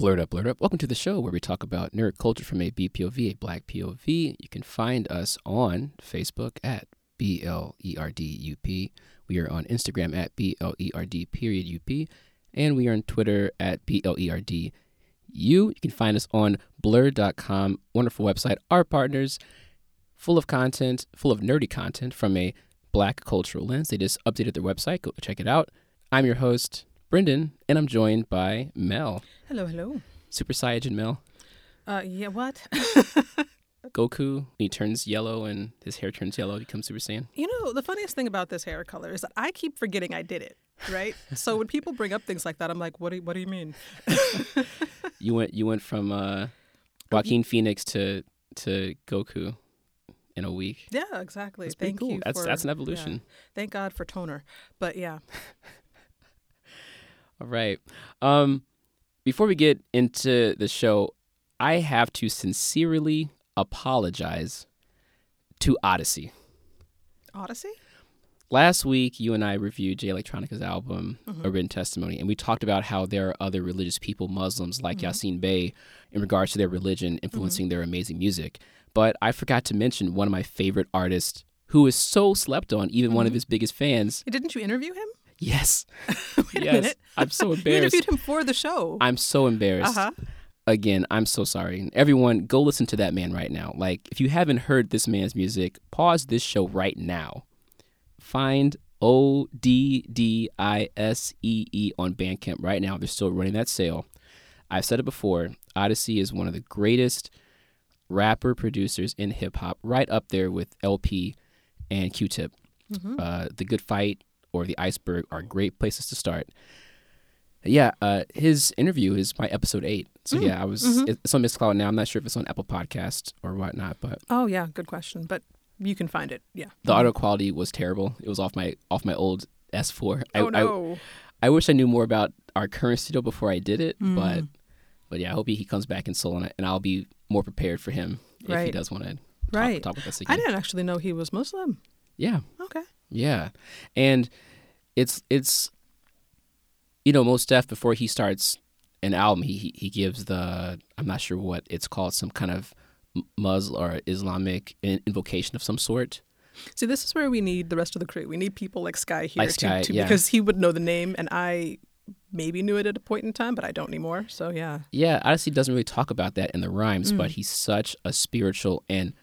Blerd Up, Blerd Up. Welcome to the show where we talk about nerd culture from a BPOV, a black POV. You can find us on Facebook at B L E R D U P. We are on Instagram at B L E R D period U P. And we are on Twitter at B L E R D U. You can find us on blurred.com, wonderful website. Our partners, full of content, full of nerdy content from a black cultural lens. They just updated their website. Go check it out. I'm your host, Brendan, and I'm joined by Mel. Hello, hello. Super Saiyan Mel. Uh, yeah, what? Goku, he turns yellow and his hair turns yellow, he becomes Super Saiyan. you know, the funniest thing about this hair color is that I keep forgetting I did it, right? so when people bring up things like that, I'm like, what do, what do you mean? You went you went from uh, Joaquin Phoenix to to Goku in a week. Yeah, exactly. That's Thank cool. you. That's for- that's an yeah. evolution. Thank God for toner. But yeah, All right. Um, before we get into the show, I have to sincerely apologize to Oddisee. Oddisee? Last week, you and I reviewed Jay Electronica's album, Mm-hmm. A Written Testimony, and we talked about how there are other religious people, Muslims like Mm-hmm. Yasiin Bey, in regards to their religion influencing their amazing music. But I forgot to mention one of my favorite artists who is so slept on, even Mm-hmm. one of his biggest fans. Didn't you interview him? Yes. Yes. I'm so You embarrassed. interviewed him for the show. I'm so embarrassed. Uh-huh. Again, I'm so sorry. Everyone, go listen to that man right now. Like, if you haven't heard this man's music, pause this show right now. Find O D D I S E E on Bandcamp right now. They're still running that sale. I've said it before. Oddisee is one of the greatest rapper producers in hip hop, right up there with El-P and Q Tip. Uh, the Good Fight or The Iceberg are great places to start. Yeah, uh, his interview is my episode eight. So mm, yeah, I was mm-hmm. it's on Mixcloud now. I'm not sure if it's on Apple Podcast or whatnot, but oh yeah, good question. But you can find it. Yeah. the mm-hmm. audio quality was terrible. It was off my off my old S4. I, oh I, no. I wish I knew more about our current studio before I did it, mm. but but yeah, I hope he, he comes back in Seoul and, I, and I'll be more prepared for him if he does want to talk, Right. talk with us again. I didn't actually know he was Muslim. Yeah, Okay. Yeah, and it's it's you know Mos Def before he starts an album, he he, he gives the I'm not sure what it's called, some kind of Muslim or Islamic invocation of some sort. See, this is where we need the rest of the crew. We need people like Sky here Like to, Sky, to yeah. because he would know the name, and I maybe knew it at a point in time, but I don't anymore. So yeah, Yeah, Oddisee doesn't really talk about that in the rhymes, but mm. he's such a spiritual and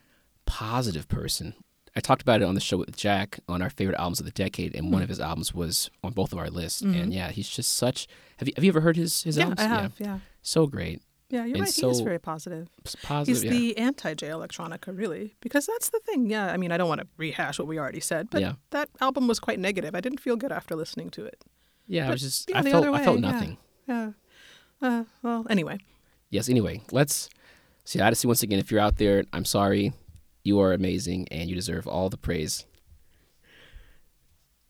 positive person. I talked about it on the show with Jack on our favorite albums of the decade, and one of his albums was on both of our lists. And yeah, he's just such. Have you have you ever heard his his yeah, albums? I have. Yeah, so great, yeah, you're And right. he is very positive. Positive. He's yeah. the anti-Jay Electronica, really, because that's the thing. Yeah, I mean, I don't want to rehash what we already said, but Yeah. that album was quite negative. I didn't feel good after listening to it. yeah, I was just yeah, I felt I felt yeah. nothing. Yeah. Uh, well, anyway, Yes. Anyway, let's see Oddisee once again. If you're out there, I'm sorry. You are amazing, and you deserve all the praise.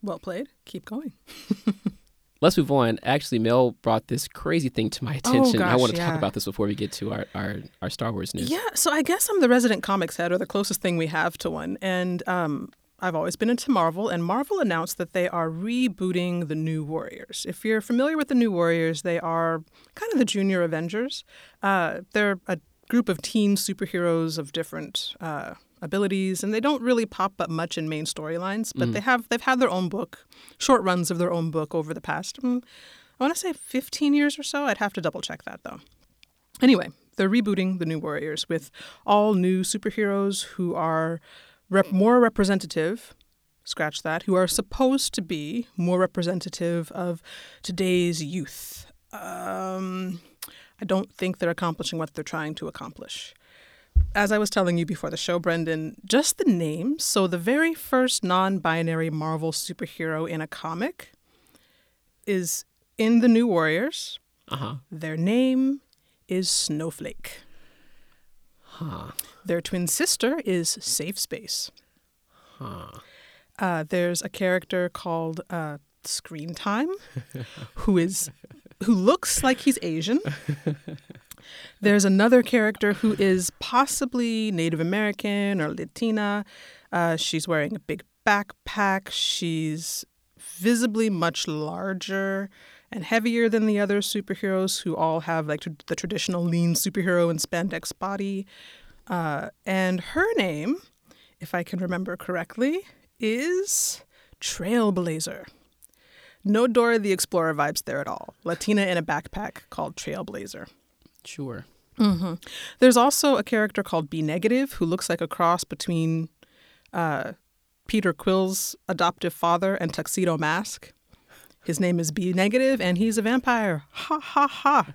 well played. Keep going. Let's move on. Actually, Mel brought this crazy thing to my attention. I Oh, gosh, want to talk about this before we get to our, our, our Star Wars news. Yeah, so I guess I'm the resident comics head, or the closest thing we have to one. And um, I've always been into Marvel, and Marvel announced that they are rebooting the New Warriors. If you're familiar with the New Warriors, they are kind of the junior Avengers. Uh, they're a group of teen superheroes of different uh, abilities, and they don't really pop up much in main storylines, but they have they've had their own book, short runs of their own book over the past. mm, I want to say 15 years or so. I'd have to double check that though. Anyway, they're rebooting the New Warriors with all new superheroes who are rep- more representative. Scratch that. Who are supposed to be more representative of today's youth. Um, I don't think they're accomplishing what they're trying to accomplish. As I was telling you before the show, Brendan, just the names. So, the very first non binary Marvel superhero in a comic is in the New Warriors. Uh huh. Their name is Snowflake. Huh. Their twin sister is Safe Space. Huh. Uh, there's a character called uh, Screen Time, who is who looks like he's Asian. There's another character who is possibly Native American or Latina. Uh, she's wearing a big backpack. She's visibly much larger and heavier than the other superheroes who all have like tr- the traditional lean superhero and spandex body. Uh, and her name, if I can remember correctly, is Trailblazer. No Dora the Explorer vibes there at all. Latina in a backpack called Trailblazer. Sure. There's also a character called B Negative who looks like a cross between uh, Peter Quill's adoptive father and Tuxedo Mask. His name is B Negative, and he's a vampire. Ha ha ha.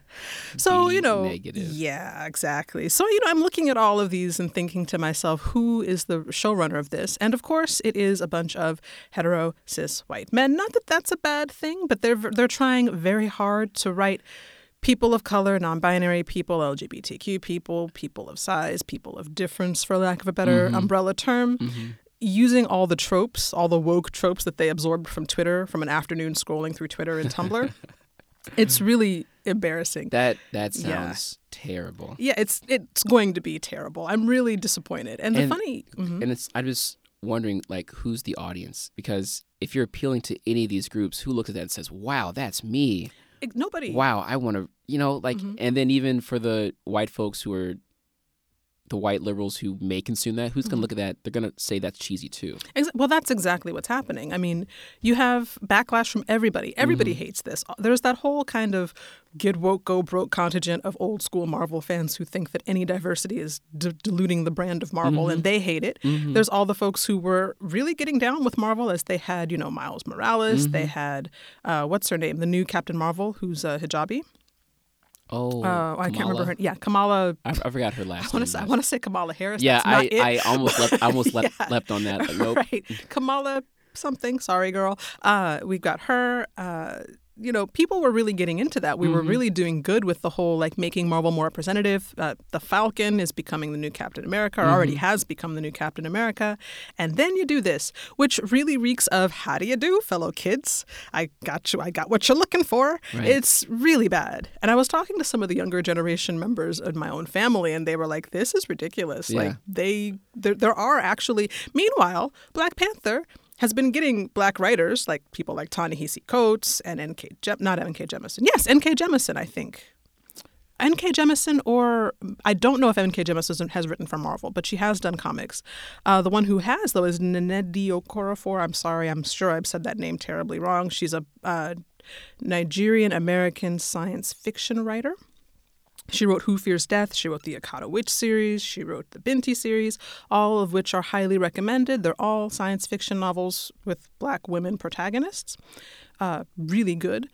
So B you know, Negative. yeah, exactly. So you know, I'm looking at all of these and thinking to myself, who is the showrunner of this? And of course, it is a bunch of hetero cis white men. Not that that's a bad thing, but they're they're trying very hard to write people of color, non-binary people, LGBTQ people, people of size, people of difference, for lack of a better umbrella term using all the tropes, all the woke tropes that they absorbed from Twitter, from an afternoon scrolling through Twitter and Tumblr. it's really embarrassing. That that Yeah. sounds terrible. yeah, it's it's going to be terrible. I'm really disappointed. And the And- funny, mhm. And it's I'm just wondering like who's the audience because if you're appealing to any of these groups, who looks at that and says, "Wow, that's me." Nobody. Wow, I want to, you know, like Mm-hmm. and then even for the white folks who are the white liberals who may consume that, who's going Mm-hmm. to look at that? They're going to say that's cheesy too. Well, that's exactly what's happening. I mean, you have backlash from everybody. Everybody mm-hmm. hates this. Uh, there's that whole kind of get woke, go broke contingent of old school Marvel fans who think that any diversity is d- diluting the brand of Marvel, mm-hmm. and they hate it. Mm-hmm. There's all the folks who were really getting down with Marvel as they had, you know, Miles Morales. They had, uh, what's her name? The new Captain Marvel, who's a hijabi. Oh, Uh, I can't remember her. Yeah, Kamala. I, I forgot her last I want name. to say, I want to say Kamala Harris. yeah, That's not I. I almost left. I almost left, Yeah. left on that. Nope. right. Kamala something. Sorry, girl. Uh, we've got her. Uh, you know, people were really getting into that. We Mm-hmm. were really doing good with the whole like making Marvel more representative. Uh, the Falcon is becoming the new Captain America, or Mm-hmm. already has become the new Captain America. And then you do this, which really reeks of how do you do, fellow kids? I got you. I got what you're looking for. Right. It's really bad. And I was talking to some of the younger generation members of my own family, and they were like, "This is ridiculous." Yeah. Like they there, there are actually meanwhile black panther has been getting black writers like people like Ta-Nehisi Coates and N.K. Jem- not N.K. Jemisin. Yes, N.K. Jemisin, I think. N.K. Jemisin, or I don't know if N.K. Jemisin has written for Marvel, but she has done comics. Uh, the one who has, though, is Nnedi Okorafor. I'm sorry, I'm sure I've said that name terribly wrong. She's a uh, Nigerian American science fiction writer. She wrote Who Fears Death. She wrote the Akata Witch series. She wrote the Binti series, all of which are highly recommended. They're all science fiction novels with black women protagonists. Uh, really good.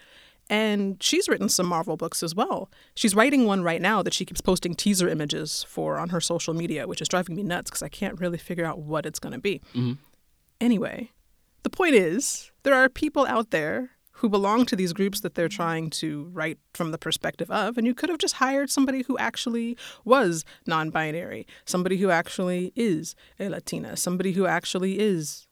And she's written some Marvel books as well. She's writing one right now that she keeps posting teaser images for on her social media, which is driving me nuts because I can't really figure out what it's going to be. Anyway, the point is there are people out there who belong to these groups that they're trying to write from the perspective of, and you could have just hired somebody who actually was non binary, somebody who actually is a Latina, somebody who actually is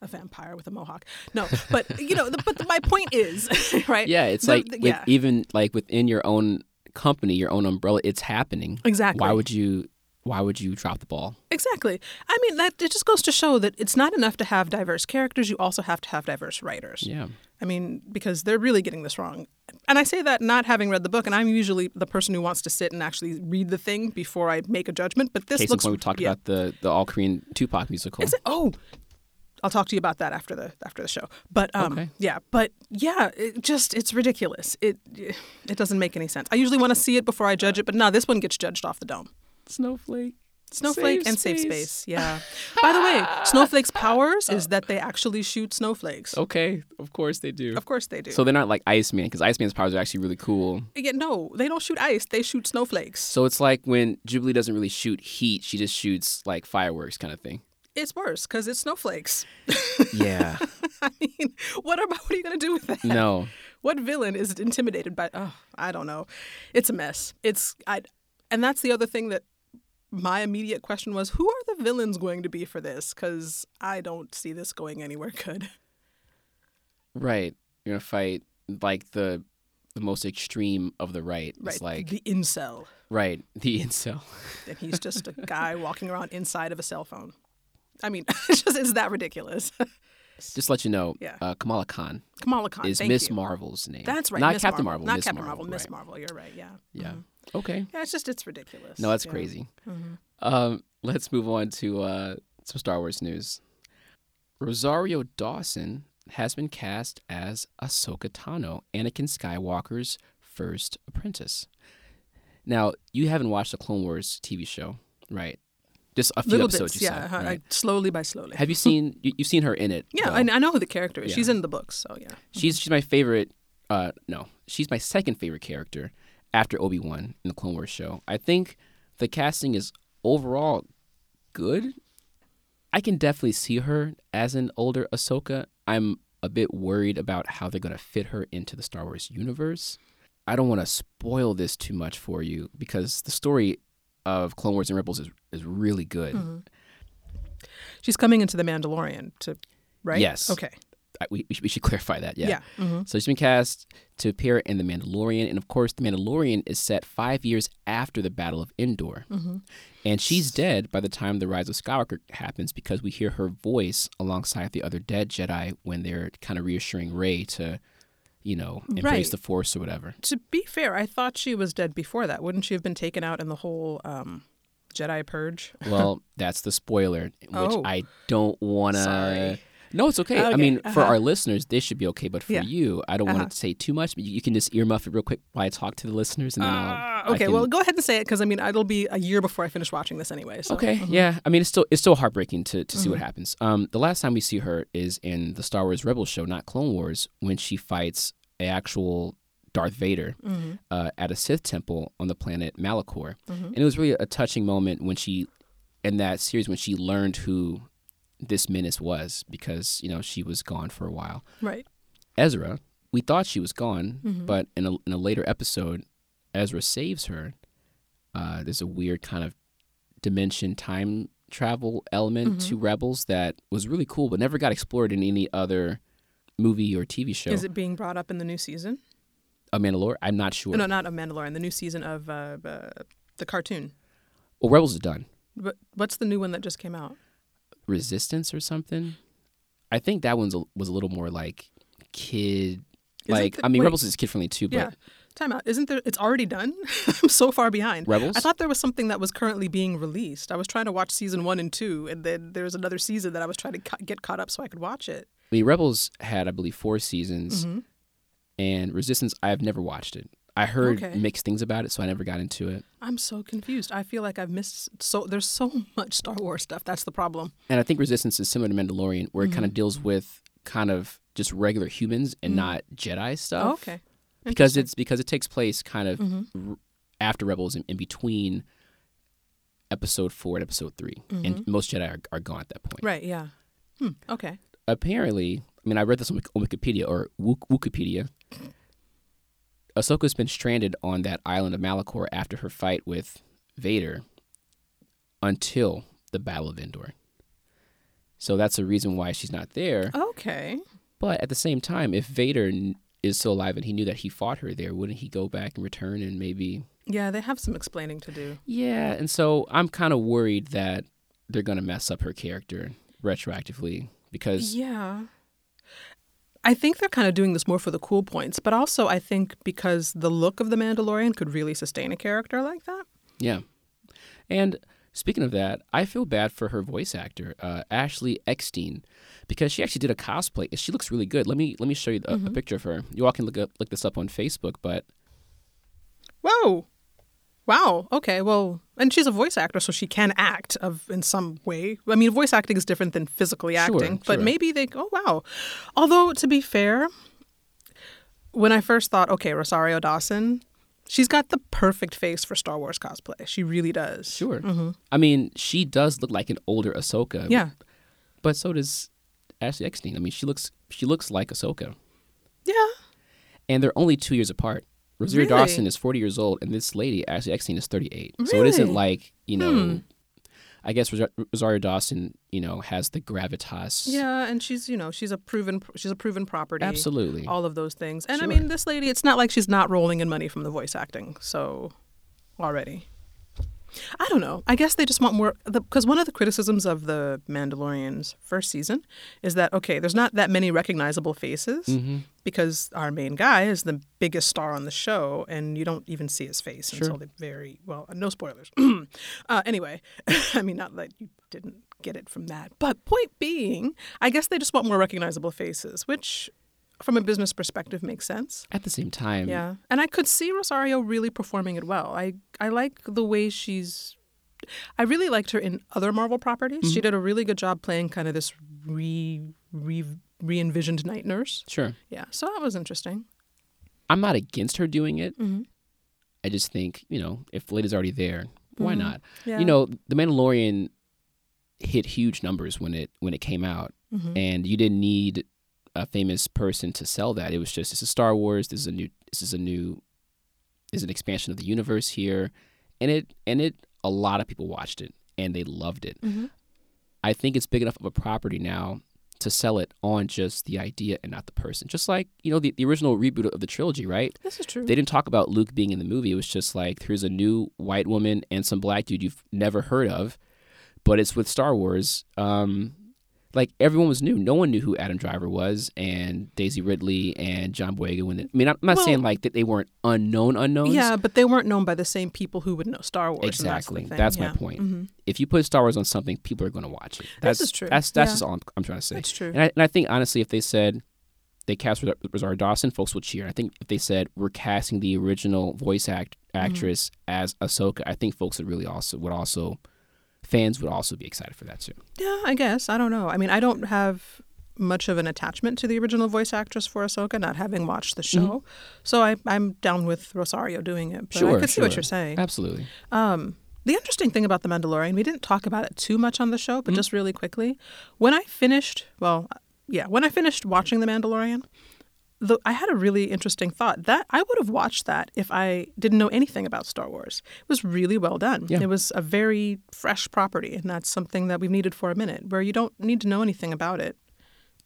a vampire with a mohawk. No, but you know, the, but the, my point is, right? Yeah, it's The- like yeah. even like within your own company, your own umbrella, it's happening. Exactly. Why would you? Why would you drop the ball? Exactly. I mean, that it just goes to show that it's not enough to have diverse characters. You also have to have diverse writers. Yeah. I mean, because they're really getting this wrong. And I say that not having read the book, and I'm usually the person who wants to sit and actually read the thing before I make a judgment. But this Case looks in point, we talked yeah. about the the all Korean Tupac musical. Is it? Oh, I'll talk to you about that after the after the show. But um, Okay. yeah, but yeah, it just it's ridiculous. It it doesn't make any sense. I usually want to see it before I judge it, but no, this one gets judged off the dome. Snowflake. Snowflake Save and safe space. space. Yeah. By the way, Snowflake's powers is that they actually shoot snowflakes. Okay, of course they do. Of course they do. So they're not like Iceman because Iceman's powers are actually really cool. yeah, no, they don't shoot ice. They shoot snowflakes. So it's like when Jubilee doesn't really shoot heat; she just shoots like fireworks, kind of thing. It's worse because it's snowflakes. Yeah. I mean, what about what are you gonna do with that? no. What villain is intimidated by? Oh, I don't know. It's a mess. It's I, and that's the other thing that my immediate question was: Who are the villains going to be for this? Because I don't see this going anywhere good. Right. You're gonna fight like the the most extreme of the right. Right? It's like the incel, right the incel. and he's just a guy walking around inside of a cell phone. I mean, it's just it's that ridiculous. Just to let you know, Yeah. uh, Kamala Khan Kamala Khan. is Miss. Marvel's name. That's right. Not Miss Captain Marvel. Marvel. Not Miss Captain Marvel. Marvel. Miss right. Marvel. You're right. Yeah. Yeah. Mhm. Okay. Yeah. It's just it's ridiculous. No, that's Yeah. crazy. Mhm. Um, let's move on to uh, some Star Wars news. Rosario Dawson has been cast as Ahsoka Tano, Anakin Skywalker's first apprentice. Now, you haven't watched the Clone Wars TV show, right? Just a few Little episodes bits. you Yeah. saw, uh, right? I- slowly by slowly. Have you seen you, you've seen her in it? yeah. I, I know who the character is. Yeah. She's in the books. So yeah. She's she's my favorite. Uh, no, she's my second favorite character after Obi Wan in the Clone Wars show. I think the casting is overall good. I can definitely see her as an older Ahsoka. I'm a bit worried about how they're going to fit her into the Star Wars universe. I don't want to spoil this too much for you because the story of Clone Wars and Rebels is is really good. Mm-hmm. She's coming into the Mandalorian to, right? Yes. Okay. We, we should- we should clarify that. Yeah. Mhm. So she's been cast to appear in The Mandalorian. And of course, The Mandalorian is set five years after the Battle of Endor. Mm-hmm. And she's dead by the time The Rise of Skywalker happens because we hear her voice alongside the other dead Jedi when they're kind of reassuring Rey to, you know, embrace Right. the Force or whatever. To be fair, I thought she was dead before that. Wouldn't she have been taken out in the whole um, Jedi purge? Well, that's the spoiler, which Oh. I don't want to. No, it's okay. I mean, for uh-huh. our listeners, this should be okay. But for Yeah. you, I don't Uh-huh. want to say too much. But you, you can just earmuff it real quick while I talk to the listeners, and then I'll. Ah, okay, can- well, go ahead and say it because I mean it'll be a year before I finish watching this anyway. So. Okay, yeah. I mean, it's still it's still heartbreaking to, to see what happens. Um, the last time we see her is in the Star Wars Rebels show, not Clone Wars, when she fights a actual Darth Vader Mm-hmm. uh, at a Sith temple on the planet Malachor, and it was really a touching moment when she, in that series, when she learned who this menace was because you know she was gone for a while. Right. Ezra, we thought she was gone, Mm-hmm. but in a, in a later episode, Ezra saves her. Uh, there's a weird kind of dimension time travel element Mm-hmm. to Rebels that was really cool, but never got explored in any other movie or TV show. Is it being brought up in the new season? a Mandalore? I'm not sure. No, not a Mandalorian. The new season of uh, uh, the cartoon. Well, Rebels is done. But what's the new one that just came out? Resistance or something. I think that one's a, was a little more like kid. Is it like the- I mean, wait. Rebels is kid friendly too, but Yeah. Time out. Isn't there? It's already done. I'm so far behind. Rebels. I thought there was something that was currently being released. I was trying to watch season one and two, and then there's another season that I was trying to ca- get caught up so I could watch it. I mean, Rebels had, I believe, four seasons, Mhm. and Resistance. I have never watched it. I heard Okay. mixed things about it, so I never got into it. I'm so confused. I feel like I've missed so. There's so much Star Wars stuff. That's the problem. And I think Resistance is similar to Mandalorian, where it Mm-hmm. kind of deals with kind of just regular humans and not Jedi stuff. Oh, okay. because it's because it takes place kind of Mhm. r- after Rebels and in between Episode Four and Episode 3 and most Jedi are, are gone at that point. Mm-hmm. right. Yeah. Hmm. Okay. apparently, I mean, I read this on Wikipedia or Wikipedia. Ahsoka's been stranded on that island of Malachor after her fight with Vader until the Battle of Endor. So that's the reason why she's not there. Okay. But at the same time, if Vader is still alive and he knew that he fought her there, wouldn't he go back and return and maybe. Yeah, they have some explaining to do. Yeah, and so I'm kind of worried that they're going to mess up her character retroactively because. Yeah. I think they're kind of doing this more for the cool points, but also I think because the look of the Mandalorian could really sustain a character like that. Yeah. And speaking of that, I feel bad for her voice actor, uh, Ashley Eckstein, because she actually did a cosplay. and She looks really good. Let me let me show you a, a picture of her. You all can look up look this up on Facebook. But Whoa. Wow. Okay. Well, and she's a voice actor, so she can act of in some way. I mean, voice acting is different than physically Sure, acting, but sure. maybe they. Oh wow. Although to be fair, when I first thought, okay, Rosario Dawson, she's got the perfect face for Star Wars cosplay. She really does. sure, I mean, she does look like an older Ahsoka. Mm-hmm. Yeah. but so does Ashley Eckstein. I mean, she looks she looks like Ahsoka, Yeah. and they're only two years apart. Rosario Really? Dawson is 40 years old, and this lady, Ashley Eckstein, is 38. So it isn't like, you know, Hmm. I guess Ros- Rosario Dawson, you know, has the gravitas. Yeah, and she's you know she's a proven she's a proven property. Absolutely. All of those things, and I mean this lady. It's not like she's not rolling in money from the voice acting. So, already. I don't know. I guess they just want more because one of the criticisms of the Mandalorian's first season is that okay, there's not that many recognizable faces Mm-hmm. because our main guy is the biggest star on the show, and you don't even see his face Sure. until the very well. No spoilers. uh, anyway, I mean, not that you didn't get it from that, but point being, I guess they just want more recognizable faces, which, from a business perspective, makes sense. At the same time, Yeah, and I could see Rosario really performing it well. I I like the way she's. I really liked her in other Marvel properties. She did a really good job playing kind of this re re re envisioned night nurse. sure. Yeah, so that was interesting. I'm not against her doing it. Mm-hmm. I just think, you know, if lady's already there, why Mhm. not? Yeah. You know, The Mandalorian hit huge numbers when it when it came out, Mhm. and you didn't need a famous person to sell that. It was just this is Star Wars. This is a new. This is a new. Is an expansion of the universe here, and it and it a lot of people watched it and they loved it. Mhm. I think it's big enough of a property now to sell it on just the idea and not the person. Just like you know the, the original reboot of the trilogy, right? This is true. They didn't talk about Luke being in the movie. It was just like here's a new white woman and some black dude you've never heard of, but it's with Star Wars. Um, like everyone was new. No one knew who Adam Driver was and Daisy Ridley and John Boyega. When I mean, I'm not Well- saying like that they weren't unknown unknowns. yeah, but they weren't known by the same people who would know Star Wars. that's Exactly. That's my Yeah. point. Mhm. If you put Star Wars on something, people are going to watch it. That's is true. That's that's Yeah. just all I'm, I'm trying to say. That's true. And I, and I think honestly, if they said they cast Ros- Rosario Dawson, folks would cheer. I think if they said we're casting the original voice act Mm-hmm. actress as Ahsoka, I think folks would really also would also fans would also be excited for that too. Yeah, I guess. I don't know. I mean, I don't have much of an attachment to the original voice actress for Ahsoka, not having watched the show. So I, I'm down with Rosario doing it. But I Sure, can see what you're saying. Absolutely. Um, the interesting thing about The Mandalorian, we didn't talk about it too much on the show, but just really quickly. When I finished, well, yeah, when I finished watching The Mandalorian, the, I had a really interesting thought that I would have watched that if I didn't know anything about Star Wars. It was really well done. Yeah. It was a very fresh property, and that's something that we've needed for a minute, where you don't need to know anything about it.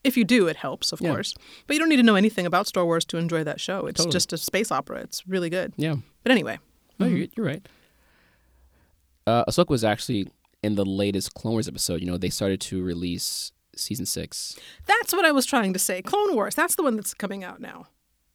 If you do, it helps, of Yeah. course. But you don't need to know anything about Star Wars to enjoy that show. It's Totally. just a space opera. It's really good. Yeah. But anyway, No, Mm-hmm. you're, you're right. Uh, Ahsoka was actually in the latest Clone Wars episode. You know, they started to release season six. That's what I was trying to say. Clone Wars. That's the one that's coming out now.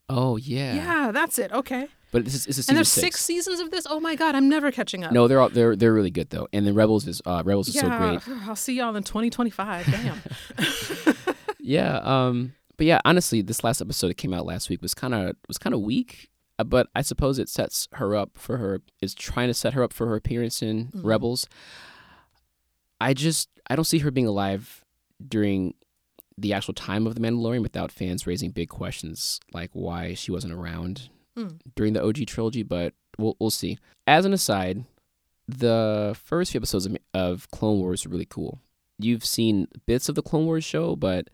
Oh yeah. Yeah, that's it. Okay. But this is, this is season And there's six. six. seasons of this. Oh my god, I'm never catching up. No, they're all, they're they're really good though, and then Rebels is uh, Rebels is so great. I'll see y'all in 2025. Damn. Yeah. Um. But yeah, honestly, this last episode that came out last week was kind of was kind of weak. uh, But I suppose it sets her up for her is trying to set her up for her appearance in Mm-hmm. Rebels. I just I don't see her being alive during the actual time of the Mandalorian without fans raising big questions like why she wasn't around Mm. during the OG trilogy. But we'll we'll see. As an aside, the first few episodes of, of Clone Wars are really cool. You've seen bits of the Clone Wars show, but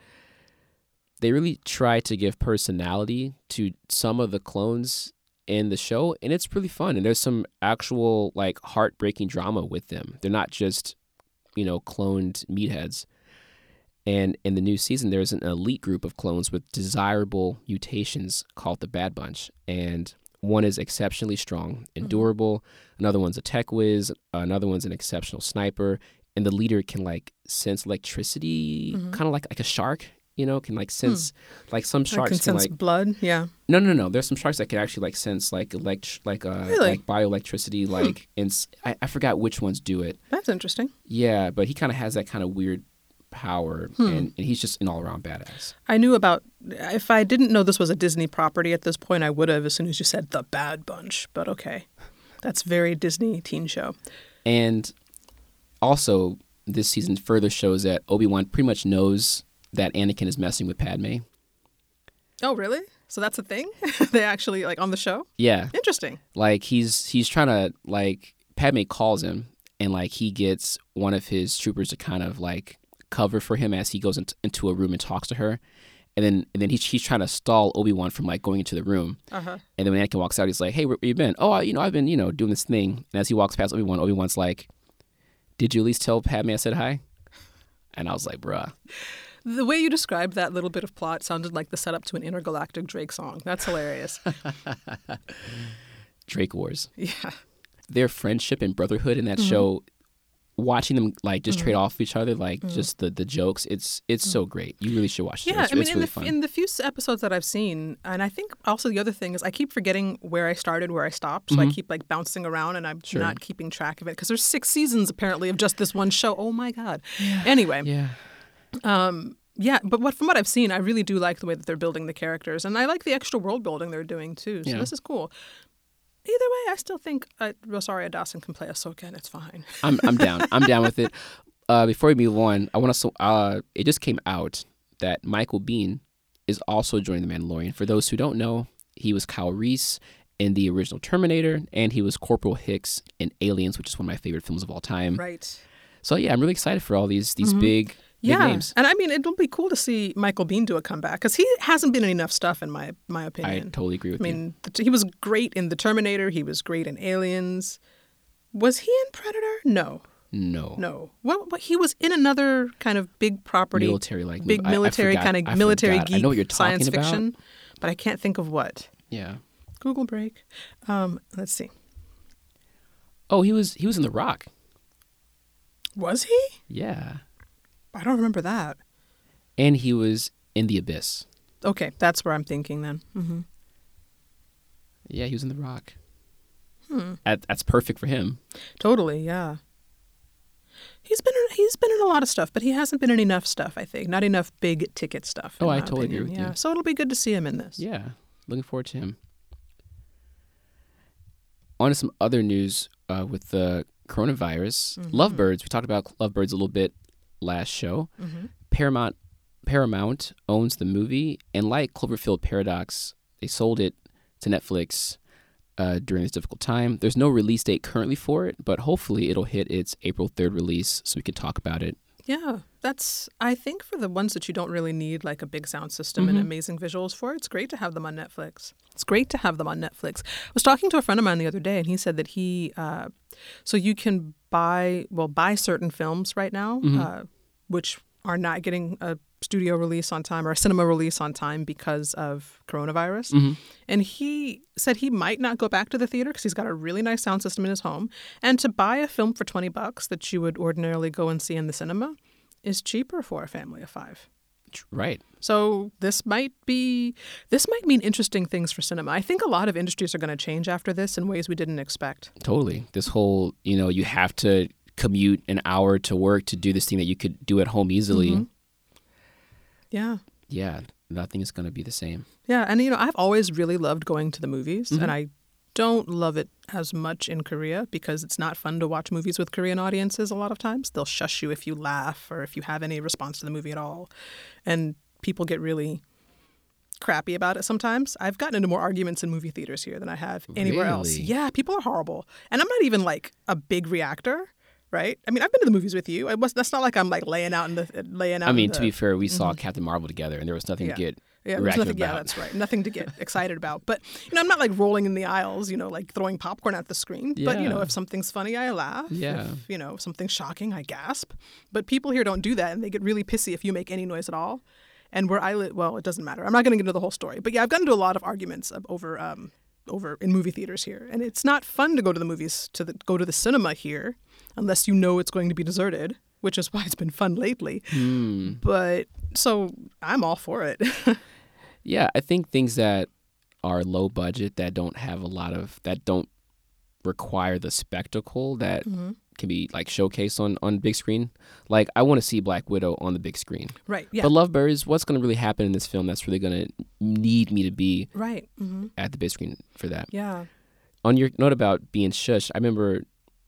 they really try to give personality to some of the clones in the show, and it's really fun. And there's some actual like heartbreaking drama with them. They're not just you know cloned meatheads. And in the new season, there's an elite group of clones with desirable mutations called the Bad Batch, and one is exceptionally strong and mm-hmm. durable. Another one's a tech whiz. Another one's an exceptional sniper, and the leader can like sense electricity, mm-hmm. kind of like like a shark. You know, can like sense hmm. like some I sharks can can sense like blood. Yeah. no no no. There's some sharks that can actually like sense like elect like uh Really? like bioelectricity hmm. like and s- I, I forgot which ones do it. That's interesting. Yeah, but he kind of has that kind of weird power, Hmm. and, and he's just an all around badass. I knew about. If I didn't know this was a Disney property at this point, I would have as soon as you said the Bad Batch. But okay, that's very Disney teen show. And also, this season further shows that Obi Wan pretty much knows that Anakin is messing with Padme. Oh, really? So that's a thing? they actually like on the show? Yeah, Interesting. like he's he's trying to like Padme calls him, and like he gets one of his troopers to kind of like cover for him as he goes into, into a room and talks to her. And then, and then he's, he's trying to stall Obi Wan from like going into the room. Uh huh. And then when Anakin walks out, he's like, "Hey, where, where you been? Oh, I, you know, I've been, you know, doing this thing." And as he walks past Obi Wan, Obi Wan's like, "Did you at least tell Padme I said hi?" And I was like, "Bruh, The way you described that little bit of plot sounded like the setup to an intergalactic Drake song. That's hilarious. Drake Wars." yeah. their friendship and brotherhood in that show. Watching them like just trade mm-hmm. off each other, like mm-hmm. just the the jokes, it's it's so mm-hmm. great. You really should watch it. Yeah, it's, I mean, it's in really the fun. in the few episodes that I've seen, and I think also the other thing is I keep forgetting where I started, where I stopped, so I keep like bouncing around, and I'm Mm-hmm. Sure. not keeping track of it because there's six seasons apparently of just this one show. Oh my god! Yeah. Anyway, yeah, um, yeah, but what from what I've seen, I really do like the way that they're building the characters, and I like the extra world building they're doing too. So Yeah. this is cool. Either way, I still think uh, Rosario Dawson can play Ahsoka, and it's fine. I'm I'm down. I'm down with it. Uh, before we move on, I want to. Uh, it just came out that Michael Biehn is also joining the Mandalorian. For those who don't know, he was Kyle Reese in the original Terminator, and he was Corporal Hicks in Aliens, which is one of my favorite films of all time. Right. So yeah, I'm really excited for all these these big big Yeah, names. and I mean it'll be cool to see Michael Biehn do a comeback because he hasn't been in enough stuff in my my opinion. I totally agree with you. I mean, the, he was great in The Terminator. He was great in Aliens. Was he in Predator? No, No, no. Well, but he was in another kind of big property, military like big military kind of military geek I know what you're talking science about. fiction, but I can't think of what. Yeah. Google break. Um, let's see. Oh, he was he was in The Rock. Was he? Yeah, I don't remember that. and he was in The Abyss. Okay, that's where I'm thinking then. hmm Yeah, he was in The Rock. Hmm. That, that's perfect for him. Totally, yeah. He's been in, he's been in a lot of stuff, but he hasn't been in enough stuff. I think not enough big ticket stuff. Oh, I totally agree opinion. with you. yeah. So it'll be good to see him in this. Yeah, looking forward to him. On to some other news uh, with the coronavirus. Mm-hmm. Lovebirds. We talked about Lovebirds a little bit last show. Mhm. Paramount Paramount owns the movie, and like Cloverfield Paradox, they sold it to Netflix uh, during this difficult time. There's no release date currently for it, but hopefully it'll hit its April 3rd release so we can talk about it. Yeah, that's. I think for the ones that you don't really need like a big sound system and Mhm. amazing visuals for, it's great to have them on Netflix. It's great to have them on Netflix. I was talking to a friend of mine the other day, and he said that he, uh, so you can buy, well, buy certain films right now, Mhm. uh, which are not getting a studio release on time or a cinema release on time because of coronavirus. Mhm. And he said he might not go back to the theater because he's got a really nice sound system in his home. And to buy a film for 20 bucks that you would ordinarily go and see in the cinema is cheaper for a family of five. Right. So this might be this might mean interesting things for cinema. I think a lot of industries are going to change after this in ways we didn't expect. Totally. This whole, you know, you have to commute an hour to work to do this thing that you could do at home easily. Mhm. Yeah. Yeah, nothing is going to be the same. Yeah, and you know, I've always really loved going to the movies, Mhm. and I don't love it as much in Korea because it's not fun to watch movies with Korean audiences a lot of times. They'll shush you if you laugh or if you have any response to the movie at all. And people get really crappy about it sometimes. I've gotten into more arguments in movie theaters here than I have anywhere else. Yeah, people are horrible. And I'm not even like a big reactor, right? I mean, I've been to the movies with you. I was, that's not like I'm like laying out in the laying out I mean, the, to be fair, we saw Captain Marvel together and there was nothing Yeah. to get yeah, nothing. Yeah, that's right. Nothing to get excited about. But you know, I'm not like rolling in the aisles. You know, like throwing popcorn at the screen. Yeah. But you know, if something's funny, I laugh. Yeah. If, you know, something's shocking, I gasp. But people here don't do that, and they get really pissy if you make any noise at all. And where I live, well, it doesn't matter. I'm not going to get into the whole story. But yeah, I've gotten into a lot of arguments over. Um, over in movie theaters here, and it's not fun to go to the movies to the, go to the cinema here, unless you know it's going to be deserted, which is why it's been fun lately. Hmm. But so I'm all for it. Yeah, I think things that are low budget that don't have a lot of that don't require the spectacle that Mm-hmm. Can be like showcased on on big screen. Like I want to see Black Widow on the big screen. right? Yeah. But Lovebirds, what's going to really happen in this film that's really going to need me to be right. hmm at the big screen for that? Yeah. On your note about being shush, I remember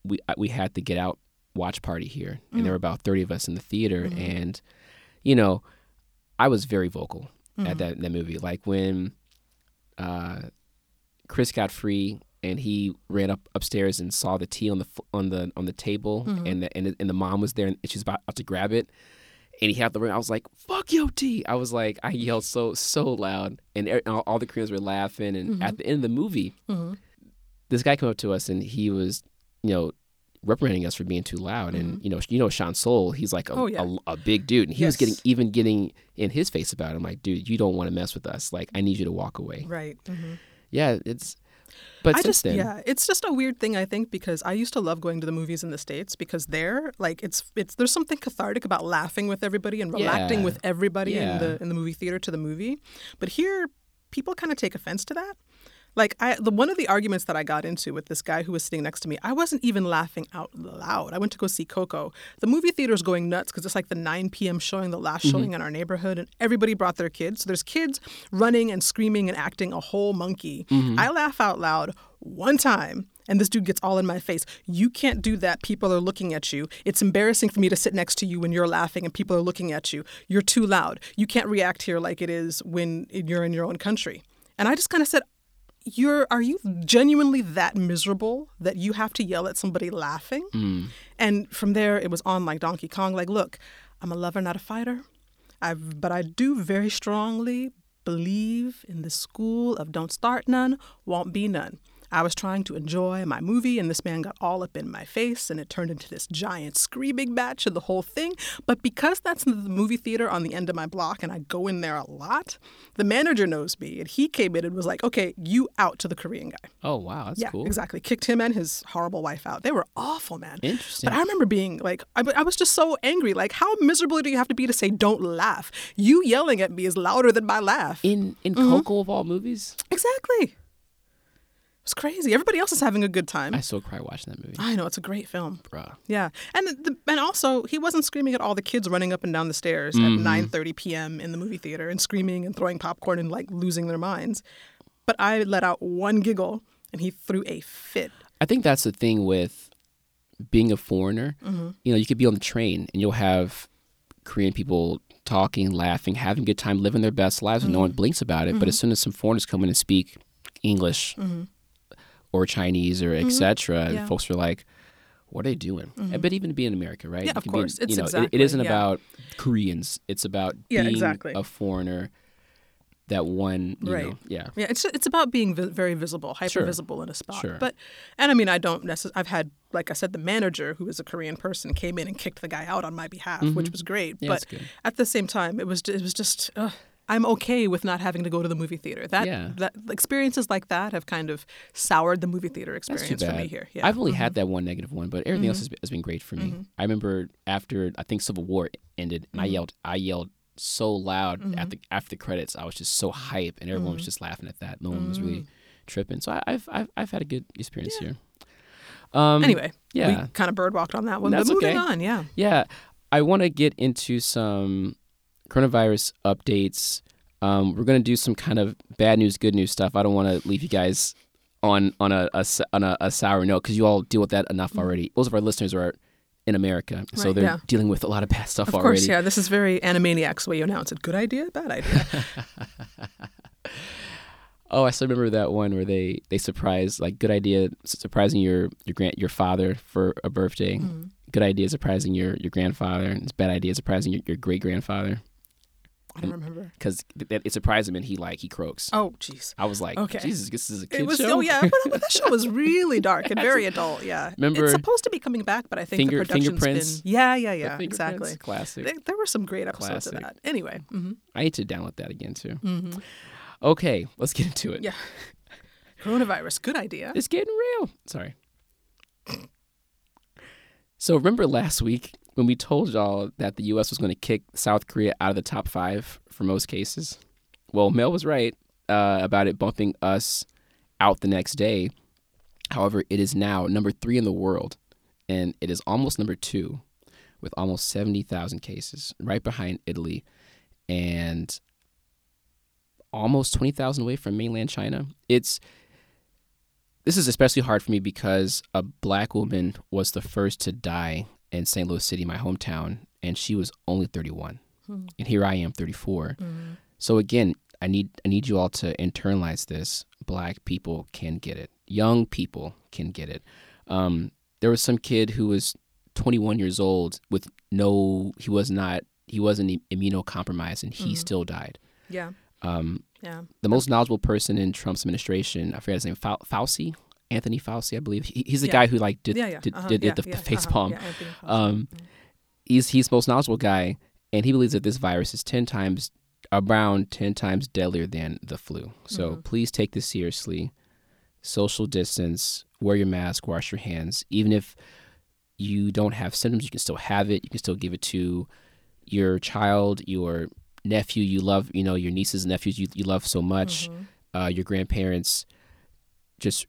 we uh, we had the Get Out watch party here, and there were about thirty of us in the theater, and you know, I was very vocal at that that movie. Like when uh, Chris got free and he ran up upstairs and saw the tea on the on the on the table, and the, and and the mom was there and she's about, about to grab it. And he had the ring. I was like, "Fuck yo, tea!" I was like, I yelled so so loud, and er- all, all the Koreans were laughing. And at the end of the movie, hmm this guy came up to us and he was, you know, reprimanding us for being too loud. And you know, you know, Sean Soul, he's like a, Mm-hmm. Oh, yeah. a, a big dude, and he was getting even getting in his face about it. I'm like, dude, you don't want to mess with us. Like, I need you to walk away. Right. hmm Yeah, it's But I just then, yeah, it's just a weird thing I think because I used to love going to the movies in the states because there like it's it's there's something cathartic about laughing with everybody and relating Yeah. with everybody Yeah. in the in the movie theater to the movie. But here people kind of take offense to that. Like I the one of the arguments that I got into with this guy who was sitting next to me, I wasn't even laughing out loud. I went to go see Coco. The movie theater's going nuts because it's like the 9 p.m. showing, the last showing mm-hmm. in our neighborhood, and everybody brought their kids. So there's kids running and screaming and acting a whole monkey. Mm-hmm. I laugh out loud one time. And this dude gets all in my face. You can't do that. People are looking at you. It's embarrassing for me to sit next to you when you're laughing and people are looking at you. You're too loud. You can't react here like it is when you're in your own country. And I just kind of said, you're are you genuinely that miserable that you have to yell at somebody laughing? Mm. And from there it was on like donkey kong like look i'm a lover not a fighter. I've, but i do very strongly believe in the school of don't start none won't be none I was trying to enjoy my movie, and this man got all up in my face, and it turned into this giant screaming match and the whole thing. But because that's the movie theater on the end of my block, and I go in there a lot, the manager knows me, and he came in and was like, "Okay, you out to the Korean guy." oh wow, that's yeah, cool. exactly. Kicked him and his horrible wife out. They were awful, man. Interesting. But I remember being like, I, I was just so angry. Like, how miserable do you have to be to say "don't laugh"? You yelling at me is louder than my laugh. In in Mm-hmm. Coco of all movies, exactly. It's crazy. Everybody else is having a good time. I still cry watching that movie, I know it's a great film. bruh. Yeah, and the, and also he wasn't screaming at all the kids running up and down the stairs at 9:30 p.m. in the movie theater and screaming and throwing popcorn and like losing their minds. But I let out one giggle and he threw a fit. I think that's the thing with being a foreigner. Mm-hmm. You know, you could be on the train and you'll have Korean people talking, laughing, having a good time, living their best lives, and no Mm-hmm. one blinks about it. But as soon as some foreigners come in and speak English or Chinese or etc., Mm-hmm. Yeah. folks are like, "What are they doing?" But even to be in America, right? Yeah, of can be in- course. It's you know, it- exactly- it isn't yeah. about Koreans. It's about Yeah, being exactly. a foreigner. That one, you Right. know, yeah. Yeah, it's it's about being vi- very visible, hyper Sure. visible in a spot. Sure. But and I mean, I don't necessarily. I've had, like I said, the manager who is a Korean person came in and kicked the guy out on my behalf, which was great. Mm-hmm. Yeah, but at the same time, it was it was just. Ugh, I'm okay with not having to go to the movie theater. That, Yeah. that experiences like that have kind of soured the movie theater experience for me here. Yeah. Mm-hmm. I've only had that one negative one, but everything else has been, has been great for me. I remember after I think Civil War ended, and I Mm-hmm. yelled, I yelled so loud at the after the credits. I was just so hype, and everyone was Mm-hmm. just laughing at that. No one was really tripping. So I, I've, I've I've had a good experience here. Um, anyway, yeah. we kind of bird walked on that one. That's but moving okay. on, yeah. Yeah, I want to get into some coronavirus updates. Um, we're gonna do some kind of bad news, good news stuff. I don't want to leave you guys on on a, a on a, a sour note because you all deal with that enough already. Most of our listeners are in America, so. Right, they're yeah. dealing with a lot of bad stuff Of already. course, yeah. This is very Animaniacs way you announce it. Good idea, bad idea. Oh, I still remember that one where they they surprised like good idea surprising your your grand your father for a birthday. Mm-hmm. Good idea surprising your your grandfather, and it's bad idea surprising your, your great grandfather I don't remember. because it surprised him and he like he croaks. Oh, jeez. I was like, Okay. Jesus, this is a kid It was show. oh yeah, but, but that show was really dark and very adult. Yeah, Remember it's supposed to be coming back, but I think Finger- the production's Fingerprints? been yeah, yeah, yeah, exactly. classic. There, there were some great episodes Classic. of that. Anyway, hmm I need to download that again too. Okay, let's get into it. yeah, coronavirus, good idea. It's getting real. Sorry. So remember last week when we told y'all that the U.S. was going to kick South Korea out of the top five for most cases? Well, Mel was right uh, about it bumping us out the next day. However, it is now number three in the world, and it is almost number two with almost 70,000 cases, right behind Italy and almost 20,000 away from mainland China. It's this is especially hard for me because a black woman was the first to die in St. Louis City, my hometown, and she was only 31. And here I am, 34. So again, I need I need you all to internalize this. Black people can get it. Young people can get it. Um, there was some kid who was 21 years old with no he was not he wasn't immunocompromised and he still died. Yeah, Um, yeah. the most knowledgeable person in Trump's administration, I forget his name, Fau- Fauci, Anthony Fauci, I believe. He, he's the Yeah. guy who like did Yeah, yeah, did, uh-huh, did, did the, the face uh-huh, palm. yeah, Anthony Fauci. Um, he's he's the most knowledgeable guy, and he believes that this virus is ten times around ten times deadlier than the flu. So Mm-hmm. please take this seriously. social distance, wear your mask, wash your hands. Even if you don't have symptoms, you can still have it. You can still give it to your child, your nephew you love, you know, your nieces and nephews you, you love so much, Mm-hmm. uh, your grandparents. Just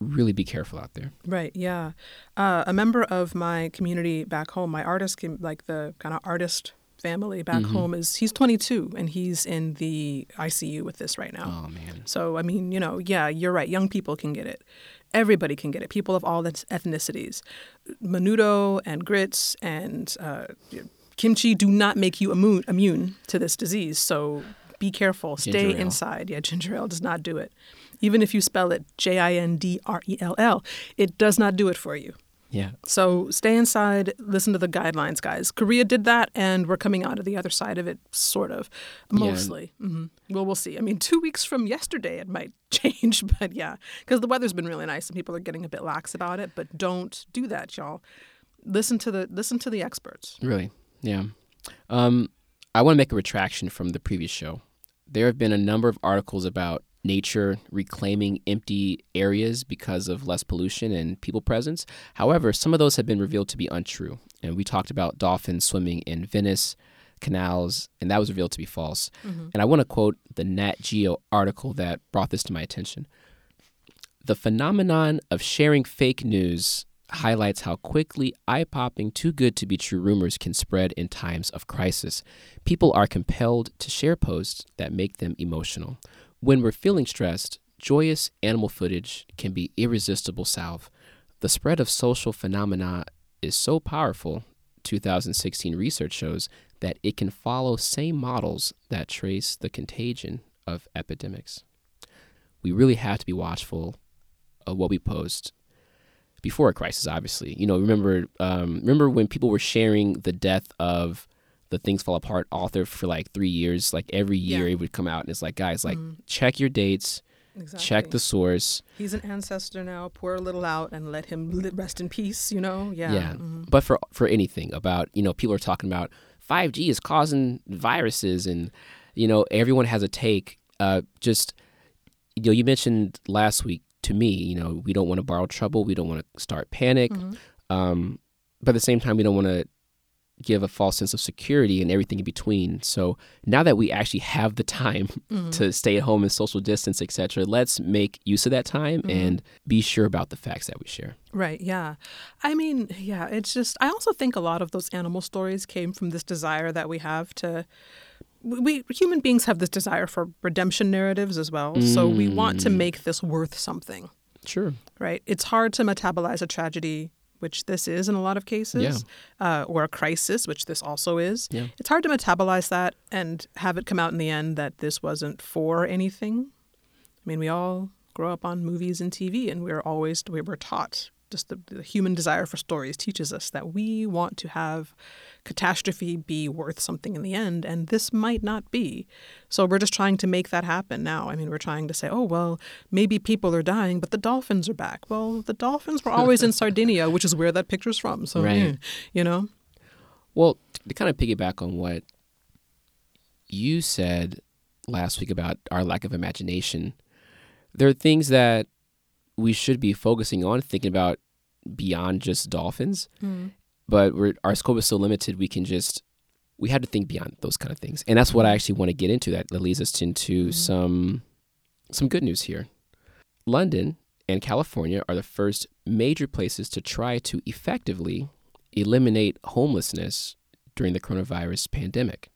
really be careful out there. Right. Yeah. Uh, a member of my community back home, my artist, like the kind of artist family back Mm-hmm. home, is he's 22 and he's in the ICU with this right now. Oh man. So, I mean, you know, yeah, you're right. Young people can get it. Everybody can get it. People of all ethnicities. Menudo and grits and uh, kimchi do not make you immune, immune to this disease. So be careful. Stay inside. Yeah, ginger ale does not do it. Even if you spell it J I N D R E L L, it does not do it for you. Yeah. So stay inside, listen to the guidelines, guys. Korea did that, and we're coming out of the other side of it, sort of, mostly. hmm Well, we'll see. I mean, two weeks from yesterday, it might change, but yeah, because the weather's been really nice and people are getting a bit lax about it. But don't do that, y'all. Listen to the listen to the experts. Really? Yeah. Um, I want to make a retraction from the previous show. There have been a number of articles about nature reclaiming empty areas because of less pollution and people presence. However, some of those have been revealed to be untrue. And we talked about dolphins swimming in Venice canals, and that was revealed to be false. Mm-hmm. And I want to quote the Nat Geo article that brought this to my attention. The phenomenon of sharing fake news highlights how quickly eye popping, too good to be true rumors can spread in times of crisis. People are compelled to share posts that make them emotional. When we're feeling stressed, joyous animal footage can be irresistible salve. The spread of social phenomena is so powerful, 2016 research shows, that it can follow same models that trace the contagion of epidemics. We really have to be watchful of what we post before a crisis. Obviously, you know, remember um, remember when people were sharing the death of the Things Fall Apart author for like three years. Like every year, Yeah. it would come out, and it's like, guys, like check your dates, Exactly. check the source. He's an ancestor now. Pour a little out and let him li- rest in peace. You know. Yeah. Yeah. mhm. But for for anything about, you know, people are talking about 5G is causing viruses and you know, everyone has a take. Uh just you know, you mentioned last week to me, you know, we don't want to borrow trouble, we don't want to start panic. Mm-hmm. Um but at the same time we don't want to give a false sense of security and everything in between. So now that we actually have the time Mm-hmm. to stay at home and social distance, etc., let's make use of that time Mm-hmm. and be sure about the facts that we share. Right, yeah. I mean, yeah, it's just, I also think a lot of those animal stories came from this desire that we have to. We human beings have this desire for redemption narratives as well. So we want Mm. to make this worth something, Sure. right? It's hard to metabolize a tragedy, which this is in a lot of cases, uh, or a crisis, which this also is. Yeah. It's hard to metabolize that and have it come out in the end that this wasn't for anything. I mean, we all grow up on movies and TV, and we're always we were taught just the, the human desire for stories teaches us that we want to have catastrophe be worth something in the end, and this might not be. So we're just trying to make that happen now. I mean, we're trying to say, oh well, maybe people are dying, but the dolphins are back. Well, the dolphins were always in Sardinia, which is where that picture's from. So, Right. yeah, you know, Well, to kind of piggyback on what you said last week about our lack of imagination, there are things that we should be focusing on, thinking about beyond just dolphins. Hmm. But we're, our scope is so limited, we can just we have to think beyond those kind of things, and that's what I hmm. actually want to get into. That, that leads us into hmm. some some good news here. London and California are the first major places to try to effectively eliminate homelessness during the coronavirus pandemic.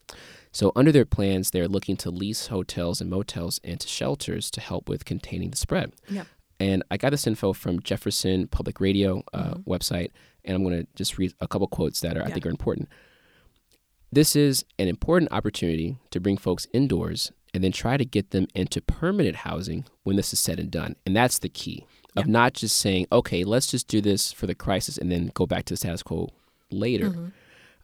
So, under their plans, they're looking to lease hotels and motels and to shelters to help with containing the spread. Yep. And I got this info from Jefferson Public Radio uh, website, and I'm going to just read a couple quotes that are, I think are important. This is an important opportunity to bring folks indoors and then try to get them into permanent housing when this is said and done. And that's the key of Yeah. not just saying, okay, let's just do this for the crisis and then go back to the status quo later.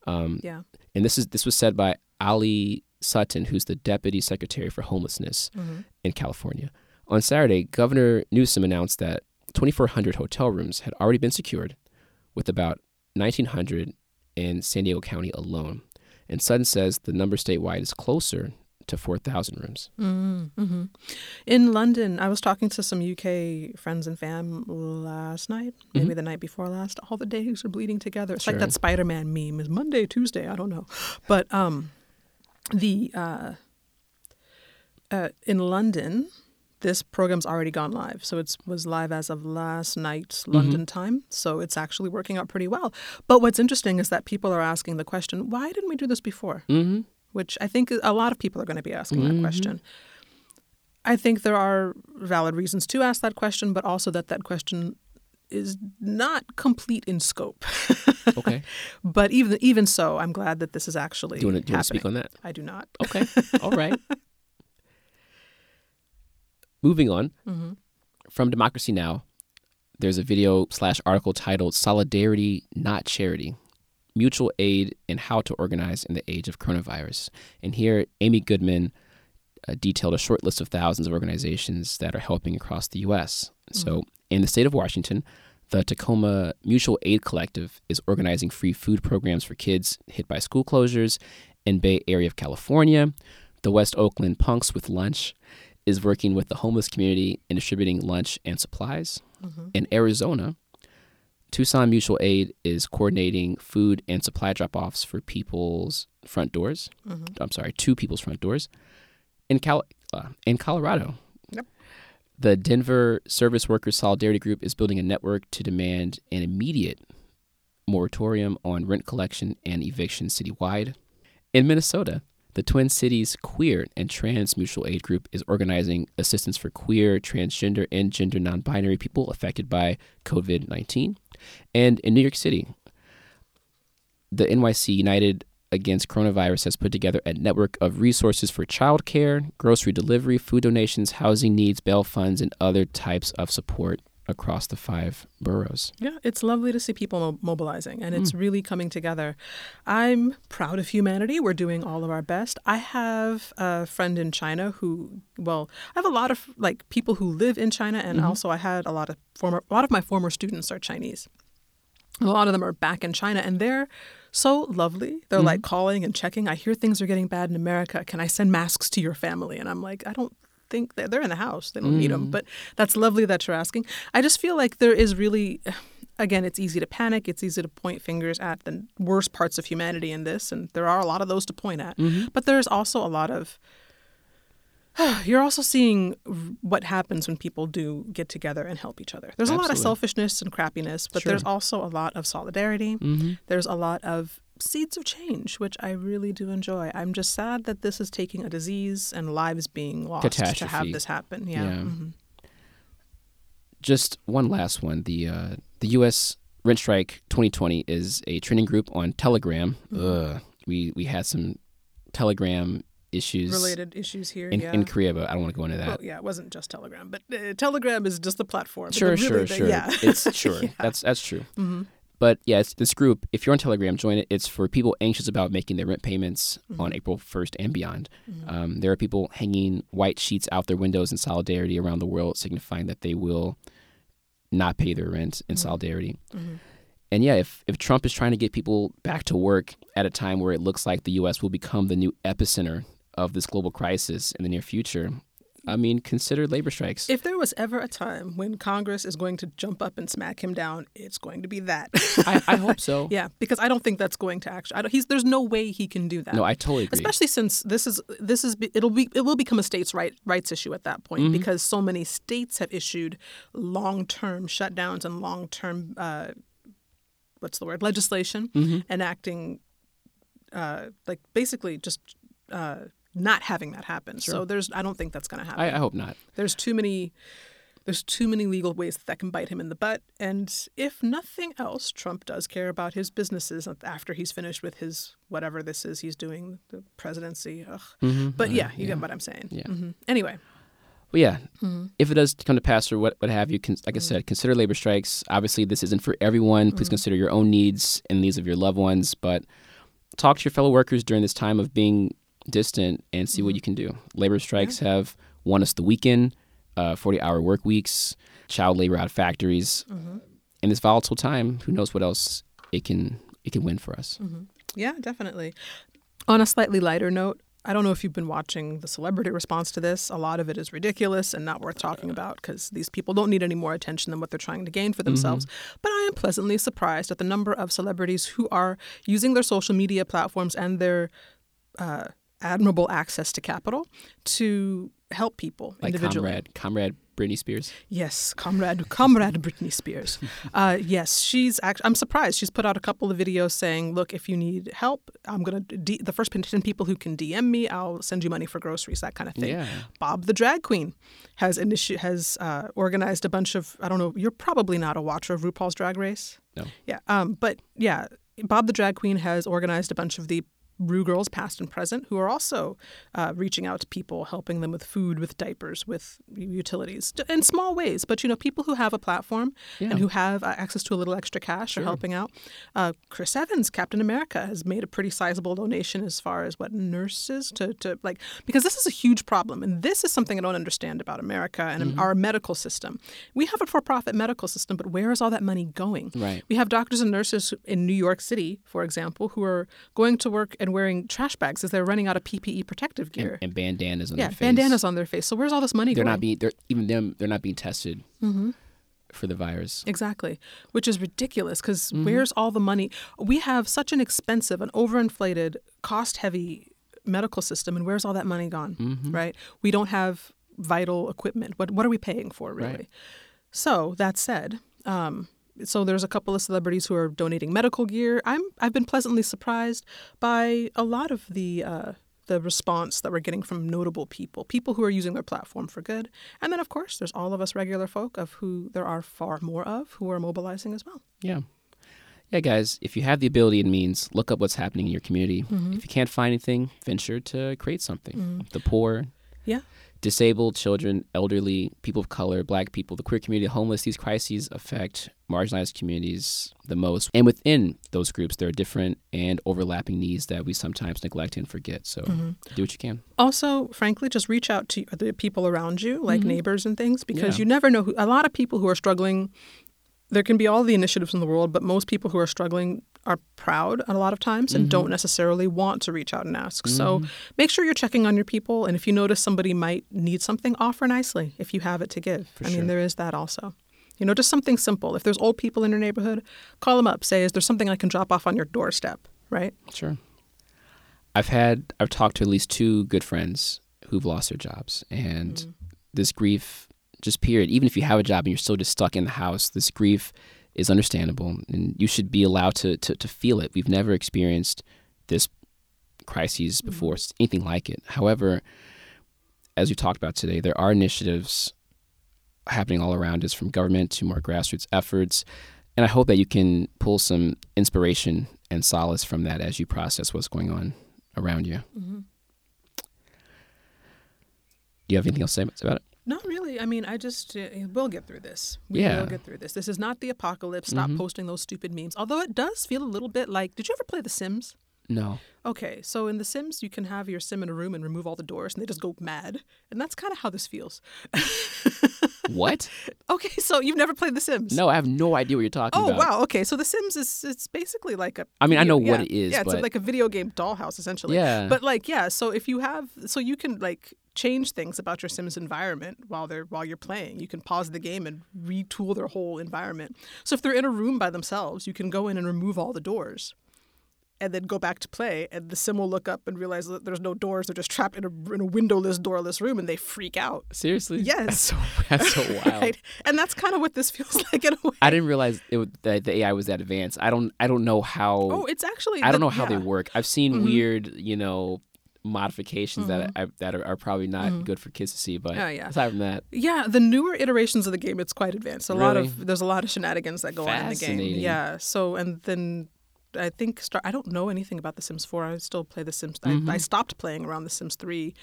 Um, yeah, and this is this was said by Ali Sutton, who's the deputy secretary for homelessness in California. On Saturday, Governor Newsom announced that 2,400 hotel rooms had already been secured, with about 1,900 in San Diego County alone. And Sutton says the number statewide is closer to 4,000 rooms. Mm-hmm. In London, I was talking to some UK friends and fam last night, maybe Mhm. the night before last. All the days are bleeding together. It's Sure. like that Spider Man meme. Is Monday, Tuesday? I don't know. But um, the uh, uh, in London, this program's already gone live. So it was live as of last night London time. So it's actually working out pretty well. But what's interesting is that people are asking the question, why didn't we do this before? Mm-hmm. which I think a lot of people are going to be asking that Mhm. question. I think there are valid reasons to ask that question, but also that that question is not complete in scope. Okay. but even even so, I'm glad that this is actually do you want to speak on that? I do not. Okay. All right. Moving on hmm from Democracy Now, there's a video slash article titled Solidarity, Not Charity Mutual Aid and How to Organize in the Age of Coronavirus. And here, Amy Goodman uh, detailed a short list of thousands of organizations that are helping across the U.S. So, in the state of Washington, the Tacoma Mutual Aid Collective is organizing free food programs for kids hit by school closures. In Bay Area of California, the West Oakland Punks with Lunch is working with the homeless community in distributing lunch and supplies. hmm In Arizona, Tucson Mutual Aid is coordinating food and supply drop offs for people's front doors. hmm I'm sorry, two people's front doors. In Cal- uh, in Colorado, Yep. the Denver Service Workers Solidarity Group is building a network to demand an immediate moratorium on rent collection and eviction citywide. In Minnesota, the Twin Cities Queer and Trans Mutual Aid Group is organizing assistance for queer, transgender, and gender non binary people affected by COVID 19. And in New York City, the NYC United Against Coronavirus has put together a network of resources for childcare, grocery delivery, food donations, housing needs, bail funds, and other types of support across the five boroughs. Yeah, it's lovely to see people mo- mobilizing and Mm. it's really coming together. I'm proud of humanity. We're doing all of our best. I have a friend in China who, well, I have a lot of like people who live in China and Mhm. also I had a lot of former a lot of my former students are Chinese. A lot of them are back in China and they're so lovely. They're like calling and checking. I hear things are getting bad in America. Can I send masks to your family? And I'm like, I don't think that they're in the house. They don't need them. Mm. But that's lovely that you're asking. I just feel like there is really, again, it's easy to panic. It's easy to point fingers at the worst parts of humanity in this. And there are a lot of those to point at. Mm-hmm. But there's also a lot of, you're also seeing what happens when people do get together and help each other. There's a lot of selfishness and crappiness, but Sure. there's also a lot of solidarity. Mm-hmm. There's a lot of seeds of change, which I really do enjoy. I'm just sad that this is taking a disease and lives being lost to have this happen. Yeah. Yeah. mhm. Just one last one. The uh, the U.S. Rent Strike 2020 is a training group on Telegram. Mhm. Ugh. We we had some Telegram issues Related issues here. in, yeah. in Korea, but I don't want to go into that. well, yeah, it wasn't just Telegram, but uh, Telegram is just the platform. sure, the- sure, really the- sure. Yeah. It's sure. Yeah. That's that's true. hmm But yeah, this group. If you're on Telegram, join it. It's for people anxious about making their rent payments on Mhm. April 1st and beyond. Mhm. Um, there are people hanging white sheets out their windows in solidarity around the world, signifying that they will not pay their rent in Mhm. solidarity. Mhm. And yeah, if, if Trump is trying to get people back to work at a time where it looks like the U.S. will become the new epicenter of this global crisis in the near future, I mean, consider labor strikes. If there was ever a time when Congress is going to jump up and smack him down, it's going to be that. I, I hope so. yeah, because I don't think that's going to actually. I don't, he's there's no way he can do that. No, I totally agree. especially since this is this is it'll be it will become a states' right rights issue at that point Mhm. because so many states have issued long term shutdowns and long term uh, what's the word legislation Mhm. enacting uh, like basically just uh, not having that happen. So there's I don't think that's going to happen. I, I hope not. there's too many there's too many legal ways that, that can bite him in the butt and if nothing else trump does care about his businesses after he's finished with his whatever this is he's doing the presidency Ugh. Mhm. but Uh, yeah you get what i'm saying Yeah. hmm anyway Well, yeah, hmm if it does come to pass or what, what have you, con- like I Mm. said, consider labor strikes. Obviously, this isn't for everyone. Please Mhm. consider your own needs and needs of your loved ones. But talk to your fellow workers during this time of being distant and see what Mhm. you can do. Labor strikes have won us the weekend, uh, 40 hour work weeks, child labor out of factories. hmm In this volatile time, who knows what else it can it can win for us. hmm yeah definitely on a slightly lighter note I don't know if you've been watching the celebrity response to this. A lot of it is ridiculous and not worth talking about because these people don't need any more attention than what they're trying to gain for themselves. But I am pleasantly surprised at the number of celebrities who are using their social media platforms and their uh, admirable access to capital to help people Like individually. comrade, comrade Britney Spears. Yes, comrade, comrade Britney Spears. Uh, yes, she's. Act- I'm surprised. She's put out a couple of videos saying, "Look, if you need help, I'm gonna D- the first ten people who can DM me, I'll send you money for groceries, that kind of thing." Yeah. Bob the drag queen has initi- has uh, organized a bunch of. I don't know. You're probably not a watcher of RuPaul's Drag Race. No. Yeah. Um. But yeah, Bob the drag queen has organized a bunch of the Rue girls, past and present, who are also uh, reaching out to people, helping them with food, with diapers, with utilities, in small ways. But you know, people who have a platform Yeah. and who have uh, access to a little extra cash are helping out. Uh, Chris Evans, Captain America, has made a pretty sizable donation as far as what nurses to, to like because this is a huge problem, and this is something I don't understand about America and our medical system. We have a for-profit medical system, but where is all that money going? Right. We have doctors and nurses in New York City, for example, who are going to work and wearing trash bags as they're running out of PPE protective gear. And bandanas on yeah, their face. bandanas on their face. So where's all this money They're going? not being. They're even them. They're not being tested Mm-hmm. for the virus. Exactly, which is ridiculous because Mm-hmm. where's all the money? We have such an expensive and overinflated, cost heavy medical system, and where's all that money gone? Mm-hmm. Right? We don't have vital equipment. What, what are we paying for, really? Right. So, that said, um, so there's a couple of celebrities who are donating medical gear. I'm I've been pleasantly surprised by a lot of the uh, the response that we're getting from notable people, people who are using their platform for good. And then of course there's all of us regular folk of who there are far more of who are mobilizing as well. Yeah. Yeah, guys, if you have the ability and means, look up what's happening in your community. Mm-hmm. If you can't find anything, venture to create something. The poor, Yeah. Disabled, children, elderly, people of color, black people, the queer community, homeless, these crises affect marginalized communities the most. And within those groups, there are different and overlapping needs that we sometimes neglect and forget. So Mm-hmm. do what you can. Also, frankly, just reach out to the people around you, like neighbors and things, because Yeah. you never know who. A lot of people who are struggling, there can be all the initiatives in the world, but most people who are struggling are proud a lot of times and don't mm-hmm. necessarily want to reach out and ask. So mm-hmm. make sure you're checking on your people, and if you notice somebody might need something, offer nicely if you have it to give. I sure. mean, there is that also. You know, just something simple. If there's old people in your neighborhood, call them up. Say, is there something I can drop off on your doorstep? Right? Sure. I've had I've talked to at least two good friends who've lost their jobs and mm. this grief just period even if you have a job and you're still just stuck in the house this grief is understandable and you should be allowed to to, to feel it we've never experienced this crises mm-hmm. before anything like it however as we talked about today there are initiatives happening all around us from government to more grassroots efforts and I hope that you can pull some inspiration and solace from that as you process what's going on around you. Mm-hmm. Do you have anything else to say about it? Not really. I mean, I just uh, we'll get through this. We Yeah. will get through this. This is not the apocalypse. Stop posting those stupid memes. Although it does feel a little bit like. Did you ever play The Sims? No. Okay, so in The Sims, you can have your sim in a room and remove all the doors, and they just go mad. And that's kind of how this feels. What? Okay, so you've never played The Sims? no, I have no idea what you're talking Oh about. wow. Okay, so The Sims is it's basically like a. I mean, I video- know what yeah. it is, Yeah, it's like a video game dollhouse essentially. Yeah. But like, yeah. So if you have, so you can like change things about your Sims environment while they're while you're playing. You can pause the game and retool their whole environment. So if they're in a room by themselves, you can go in and remove all the doors. And then go back to play, and the sim will look up and realize that there's no doors. They're just trapped in a, in a windowless, doorless room, and they freak out. Seriously? Yes. That's so, that's so wild. Right? And that's kind of what this feels like in a way. I didn't realize it that the AI was that advanced. I don't. I don't know how. Oh, it's actually. I the- don't know how they yeah. Mm-hmm. work. I've seen weird, you know, modifications that I, that are, are probably not good for kids to see. But Mm-hmm. Oh, yeah. aside from that, Yeah, the newer iterations of the game, it's quite advanced. A lot of there's a lot of shenanigans that go on in the game. Yeah. So and then I think start. I don't know anything about The Sims 4. I still play The Sims. Mm-hmm. I, I stopped playing around The Sims 3,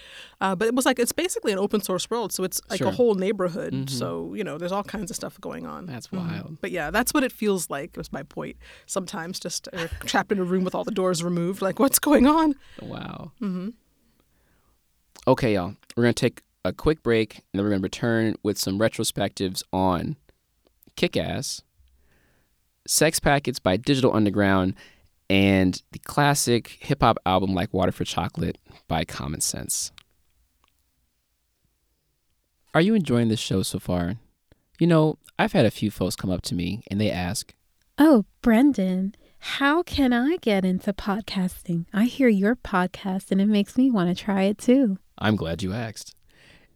uh, but it was like it's basically an open source world, so it's like Sure. Mm-hmm. a whole neighborhood. So you know, there's all kinds of stuff going on. that's Mhm. wild. But yeah, that's what it feels like. Was my point. Sometimes just uh, trapped in a room with all the doors removed. Like what's going on? Wow. Mm-hmm. Okay, y'all. We're going to take a quick break and then we're to return with some retrospectives on Kick Ass, Sex Packets by Digital Underground, and the classic hip hop album like Water for Chocolate by Common Sense. Are you enjoying this show so far? You know, I've had a few folks come up to me and they ask, Oh, Brendan, how can I get into podcasting? I hear your podcast and it makes me want to try it too. I'm glad you asked.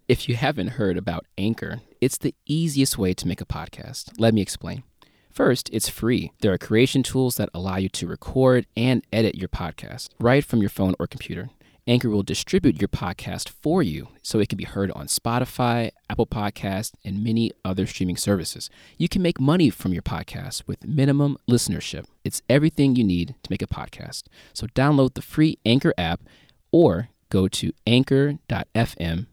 If you haven't heard about Anchor, it's the easiest way to make a podcast. Let me explain. First, it's free. There are creation tools that allow you to record and edit your podcast right from your phone or computer. Anchor will distribute your podcast for you so it can be heard on Spotify, Apple Podcasts, and many other streaming services. You can make money from your podcast with minimum listenership. It's everything you need to make a podcast. So download the free Anchor app or go to anchor.fm,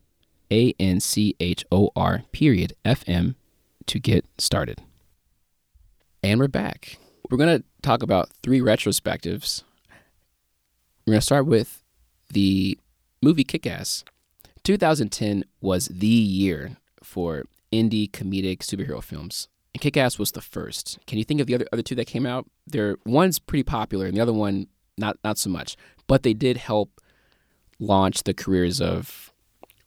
A N C H O R period FM to get started. And we're back. We're going to talk about three retrospectives. We're going to start with the movie Kick Ass. 2010 was the year for indie comedic superhero films. And Kick Ass was the first. Can you think of the other other two that came out? There one's pretty popular and the other one not not so much. But they did help launch the careers of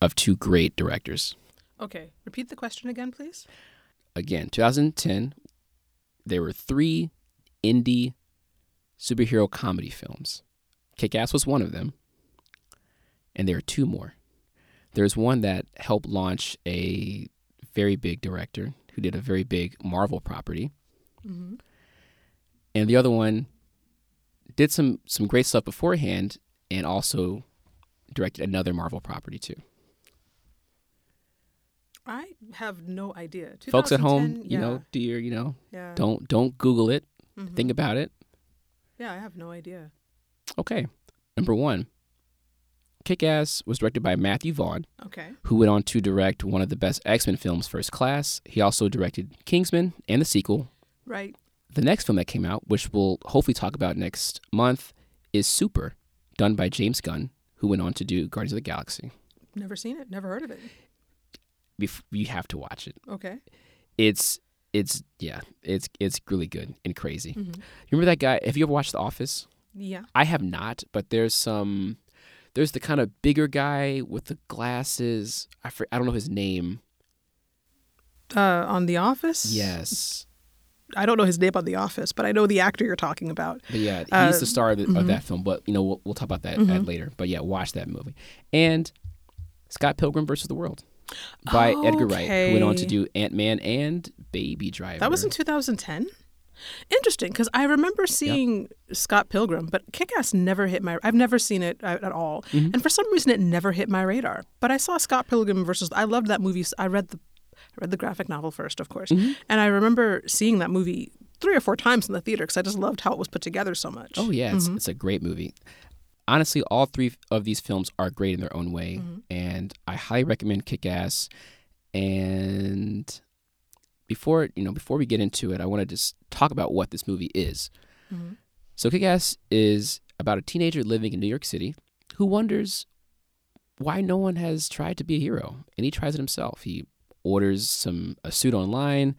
of two great directors. Okay, repeat the question again, please. Again, 2010 there were three indie superhero comedy films. Kick Ass was one of them, and there are two more. There's one that helped launch a very big director who did a very big Marvel property, Mm-hmm. and the other one did some some great stuff beforehand, and also directed another Marvel property too. I have no idea. Folks at home, 2010, you know, yeah, your you know, yeah. don't don't Google it. Mhm. Think about it. Yeah, I have no idea. Okay, number one. Kick Ass was directed by Matthew Vaughn. Okay. who went on to direct one of the best X Men films, First Class. He also directed Kingsman and the sequel. Right. The next film that came out, which we'll hopefully talk about next month, is Super, done by James Gunn, who went on to do Guardians of the Galaxy. Never seen it. Never heard of it. Bef- You have to watch it. Okay. It's it's yeah, it's it's really good and crazy. Mhm. You remember that guy? Have you ever watched The Office? Yeah. I have not, but there's some. There's the kind of bigger guy with the glasses. I for, I don't know his name. Uh, on The Office. Yes. I don't know his name on The Office, but I know the actor you're talking about. But yeah, he's Uh, the star of, the, of mhm. that film. But you know, we'll, we'll talk about that, Mhm. that later. But yeah, watch that movie. And Scott Pilgrim versus the World by Edgar Wright, who went on to do Ant Man and Baby Driver. That was in 2010. Interesting, because I remember seeing Scott Pilgrim, but Kick-Ass never hit my. I've never seen it at all, Mm-hmm. and for some reason, it never hit my radar. But I saw Scott Pilgrim versus. I loved that movie. I read the, I read the graphic novel first, of course, Mm-hmm. and I remember seeing that movie three or four times in the theater because I just loved how it was put together so much. Oh yeah, it's, it's a great movie. Honestly, all three of these films are great in their own way, Mm-hmm. and I highly recommend Kick Ass. And before you know, before we get into it, I want to just talk about what this movie is. Mhm. So, Kick Ass is about a teenager living in New York City who wonders why no one has tried to be a hero, and he tries it himself. He orders some a suit online,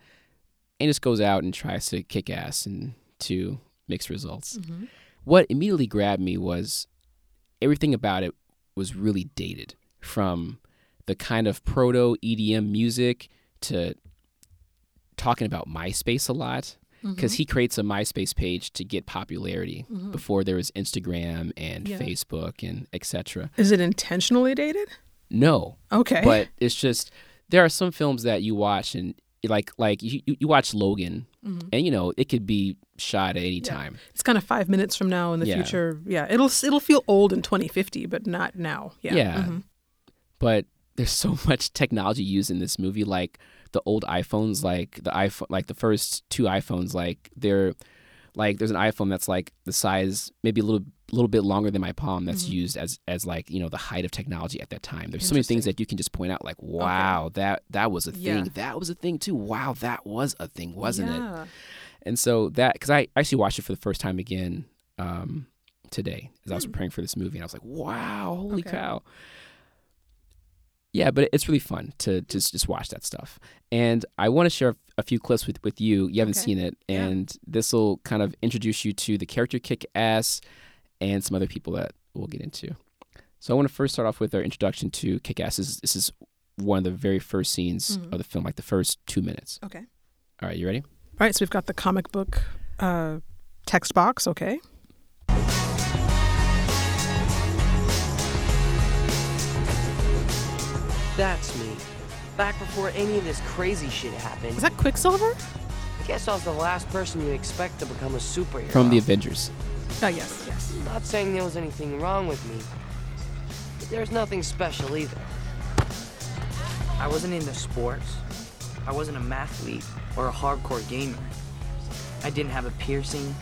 and just goes out and tries to kick ass and to mixed results. Mhm. What immediately grabbed me was everything about it was really dated, from the kind of proto EDM music to talking about MySpace a lot because mm-hmm. he creates a MySpace page to get popularity mm-hmm. before there was Instagram and Yeah. Facebook and etc. Is it intentionally dated? No, Okay. but it's just there are some films that you watch and like like you you watch Logan and you know it could be shot at any Mm-hmm. Yeah. time. it's kind of five minutes from now in the Yeah. future. Yeah, it'll it'll feel old in 2050, but not now. Yeah. Yeah. Mhm. But there's so much technology used in this movie like the old iPhones like the iPhone like the first two iPhones like they're like there's an iPhone that's like the size maybe a little little bit longer than my palm that's Mhm. used as as like you know the height of technology at that time there's so many things that you can just point out like wow that that was a Yeah. thing that was a thing too wow that was a thing wasn't it. And so that, because I actually watched it for the first time again um, today as I was Hmm. preparing for this movie, and I was like, wow, holy Okay. cow. Yeah, but it's really fun to just just watch that stuff. And I want to share a few clips with with you. You haven't Okay. seen it, Yeah. and this will kind of introduce you to the character Kick Ass and some other people that we'll get into. So I want to first start off with our introduction to Kick Ass. This is, this is one of the very first scenes Mhm. of the film, like the first two minutes. Okay. All right, you ready? All right, so we've got the comic book uh, text box. Okay. That's me. Back before any of this crazy shit happened. Is that Quicksilver? I guess I was the last person you'd expect to become a superhero. From the Avengers. Oh, yes, yes. Not saying there was anything wrong with me, but there's nothing special either. I wasn't into sports. I wasn't a mathlete or a hardcore gamer. I didn't have a piercing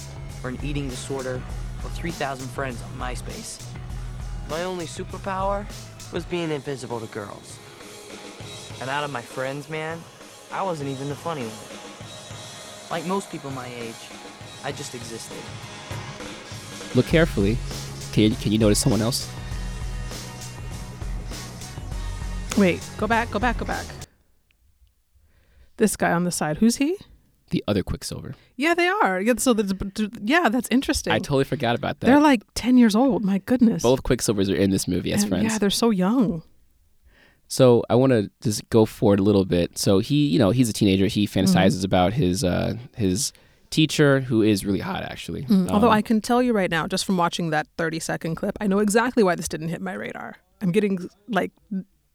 or an eating disorder or 3,000 friends on MySpace. My only superpower was being invisible to girls. And out of my friends, man, I wasn't even the funny one. Like most people my age, I just existed. Look carefully. Can you, can you notice someone else? Wait, go back, go back, go back. This guy on the side, who's he? The other Quicksilver. Yeah, they are. Yeah, so that's, yeah, that's interesting. I totally forgot about that. They're like 10 years old. My goodness. Both Quicksilvers are in this movie as And, friends. Yeah, they're so young. So I want to just go forward a little bit. So he, you know, he's a teenager. He Mm-hmm. fantasizes about his uh, his teacher, who is really hot, actually. Although Um, I can tell you right now, just from watching that 30 second clip, I know exactly why this didn't hit my radar. I'm getting like,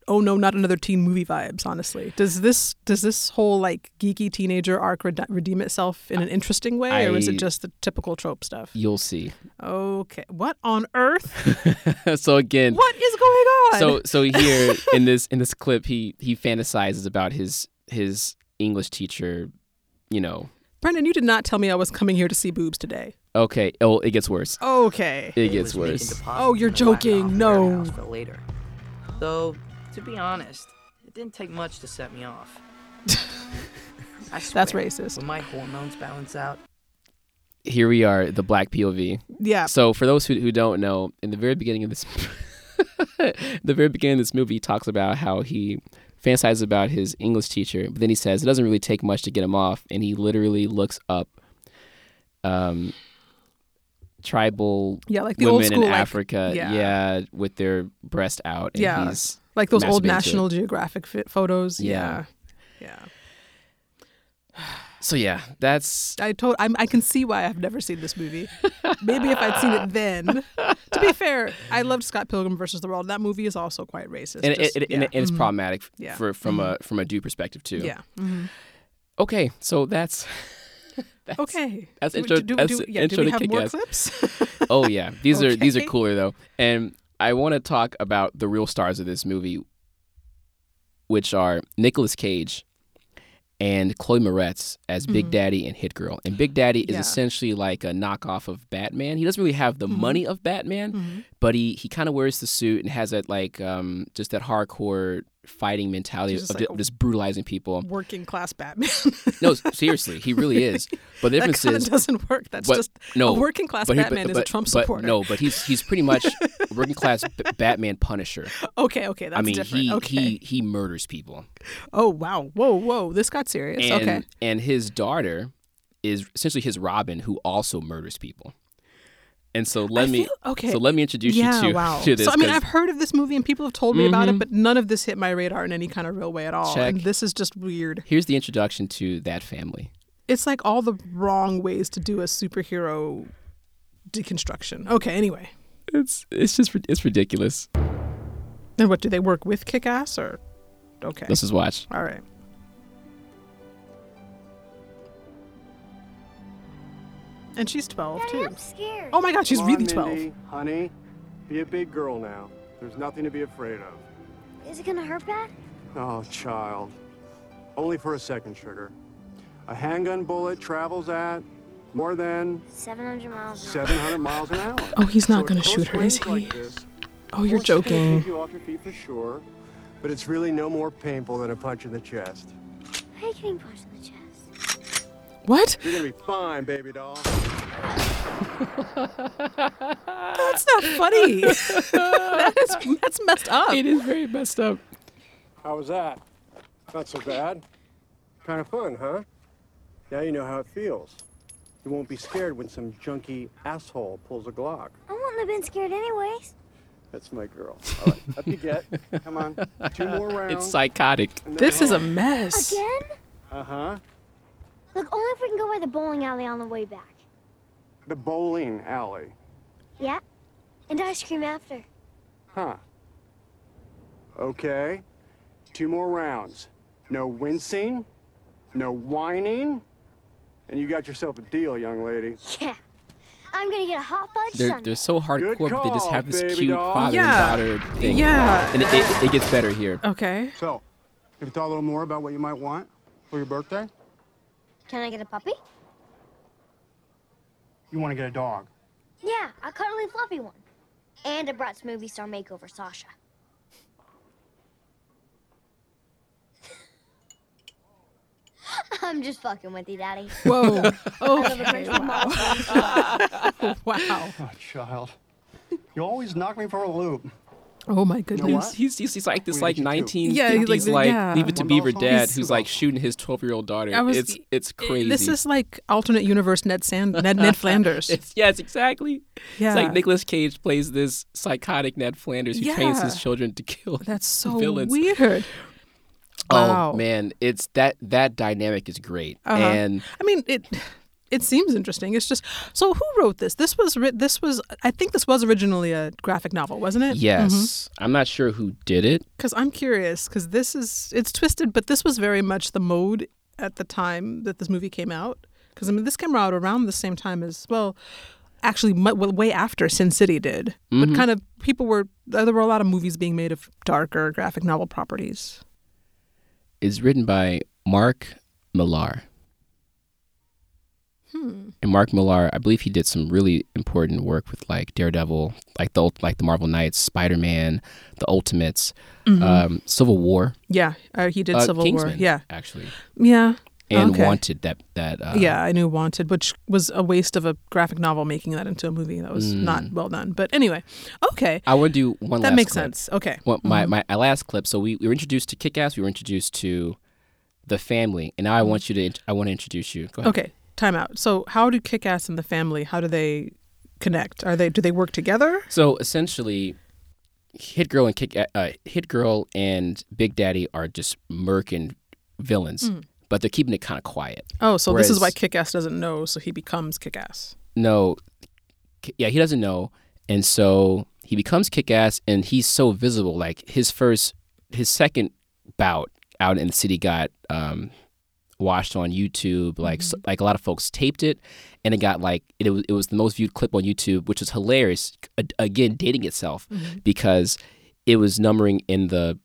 oh no, not another teen movie vibes. Honestly, does this does this whole like geeky teenager arc rede- redeem itself in an interesting way, or is it just the typical trope stuff? you'll see. Okay, what on earth? so again, What is going on? so so here in this in this clip, he he fantasizes about his his English teacher. You know, Brendan, you did not tell me I was coming here to see boobs today. okay. Oh, it gets worse. Okay. It They gets was worse. Oh, you're in the oh, Black joking. No. later. Though, to be honest, it didn't take much to set me off. I That's racist. When my hormones balance out, Here we are, the black POV. Yeah. So for those who, who don't know, in the very beginning of this, the very beginning of this movie, he talks about how he fantasizes about his English teacher, but then he says it doesn't really take much to get him off, and he literally looks up, um, tribal Yeah, like the women old school, in like, Africa, yeah. with their breast out. And Yeah. he's, like those old masturbating to it. National Geographic photos. Yeah. Yeah. Yeah. so yeah, that's I told I'm, I can see why I've never seen this movie. Maybe if I'd seen it then. to be fair, I loved Scott Pilgrim versus the World. That movie is also quite racist. and, Just- it, it, and, yeah. it- and it's Mhm. problematic Yeah. for from a from a due perspective too. Yeah. Mhm. Okay, so that's, that's Okay. that's Do- intro- Do, that's do, yeah, intro do we to have more clips? Oh yeah, these are these are cooler though, and I want to talk about the real stars of this movie, which are Nicolas Cage and Chloe Moretz as Big Daddy and Hit Girl. And Big Daddy is Mm-hmm. Yeah. essentially like a knockoff of Batman. He doesn't really have the Mhm. money of Batman, Mhm. but he he kind of wears the suit and has that like um just that hardcore fighting mentality of just like a- just brutalizing people. Working class Batman. No, seriously, he really is. But the difference of is doesn't work. That's but- just no a working class but Batman is a Trump but supporter. No, but he's he's pretty much working class b- Batman Punisher. Okay, okay, that's I mean, different. he okay. he he murders people, Oh wow, whoa, whoa, this got serious. and okay. and his daughter is essentially his Robin, who also murders people. And so let I me feel- okay. so let me introduce yeah, you to wow. to this. So I mean, I've heard of this movie and people have told me about it, Mhm. but none of this hit my radar in any kind of real way at all. Check. And this is just weird. here's the introduction to that family. It's like all the wrong ways to do a superhero deconstruction. Okay, anyway. It's it's just it's ridiculous. And what do they work with Kick Ass or? Okay. Let's just watch. All right. And she's 12 Daddy, too. I'm scared. Oh my god, she's Come really on, 12. Mindy, honey, be a big girl now. There's nothing to be afraid of. Is it gonna hurt bad? Oh, child. Only for a second, sugar. A handgun bullet travels at more than 700 miles an hour. 700 miles an hour. Oh, he's not So gonna shoot her, is he? like this, Oh, you're bullets are gonna joking. you off your feet for sure, but it's really no more painful than a punch in the chest. How are you getting What? You're gonna be fine, baby doll. That's not funny. that is that's messed up. It is very messed up. How was that? Not so bad. Kind of fun, huh? Now you know how it feels. You won't be scared when some junky asshole pulls a Glock. I wouldn't have been scared anyways. That's my girl. All right, up you get. Come on, two more rounds. It's psychotic. This is a mess. Again? Uh huh. Look, only if we can go by the bowling alley on the way back. The bowling alley. Yeah? And ice cream after. Huh. Okay. Two more rounds. No wincing, no whining, and you got yourself a deal, young lady. Yeah. I'm gonna get a hot fudge They're sundae. they're so hardcore, Good but they just have this cute doll. father Yeah. and daughter thing. Yeah. and it, it, it gets better here. Okay. So, have you thought a little more about what you might want for your birthday? Can I get a puppy? You want to get a dog. Yeah, a cuddly fluffy one. And a Bratz movie star makeover Sasha. I'm just fucking with you, Daddy. Whoa. I Okay. French mom. Wow. Oh, child. You always knock me for a loop. Oh my know goodness. what? He's, he's, he's like this like need you too. 1950s Yeah, he's like the- like yeah. Leave It to Beaver dad who's like shooting his 12 year old daughter. Was- it's it's crazy. This is like alternate universe Ned Sand Ned, Ned Flanders. It's, yes, exactly. yeah. It's like Nicolas Cage plays this psychotic Ned Flanders who trains his children to kill. That's so villains. weird. Wow. Oh man, it's that that dynamic is great. Uh-huh. And I mean, it it seems interesting. It's just so who wrote this? This was this was I think this was originally a graphic novel, wasn't it? yes, mm-hmm. I'm not sure who did it. Because I'm curious because this is it's twisted, but this was very much the mode at the time that this movie came out. Because I mean, this came out around the same time as well. Actually, way after Sin City did, but mm-hmm. kind of people were there were a lot of movies being made of darker graphic novel properties. Is written by Mark Millar. Hmm. And Mark Millar, I believe he did some really important work with like Daredevil, like the like the Marvel Knights, Spider Man, the Ultimates, um, Civil War, Yeah, uh, he did uh, Mm-hmm. Civil Kingsman, War. Yeah, actually, yeah. and Okay. Wanted. That that uh, yeah, I knew Wanted, which was a waste of a graphic novel making that into a movie. That was not well done. But anyway, okay, I want to do one that last makes clip. sense. Okay, Well, my, my my last clip. So we, we were introduced to Kick Ass. We were introduced to the family, and now I want you to. I want to introduce you. Go ahead. okay, time out. So, how do Kick Ass and the family? How do they connect? Are they do they work together? So essentially, Hit Girl and Kick uh, Hit Girl and Big Daddy are just murking villains, but they're keeping it kind of quiet. Oh, so this is why Whereas- Kick Ass doesn't know, so he becomes Kick Ass. No, yeah, he doesn't know, and so he becomes Kick Ass, and he's so visible. Like his first, his second bout out in the city got um, watched on YouTube. Like s mm-hmm. like a lot of folks taped it, and it got like it was it was the most viewed clip on YouTube, which was hilarious. A- again, dating itself mm-hmm. because it was numbering in the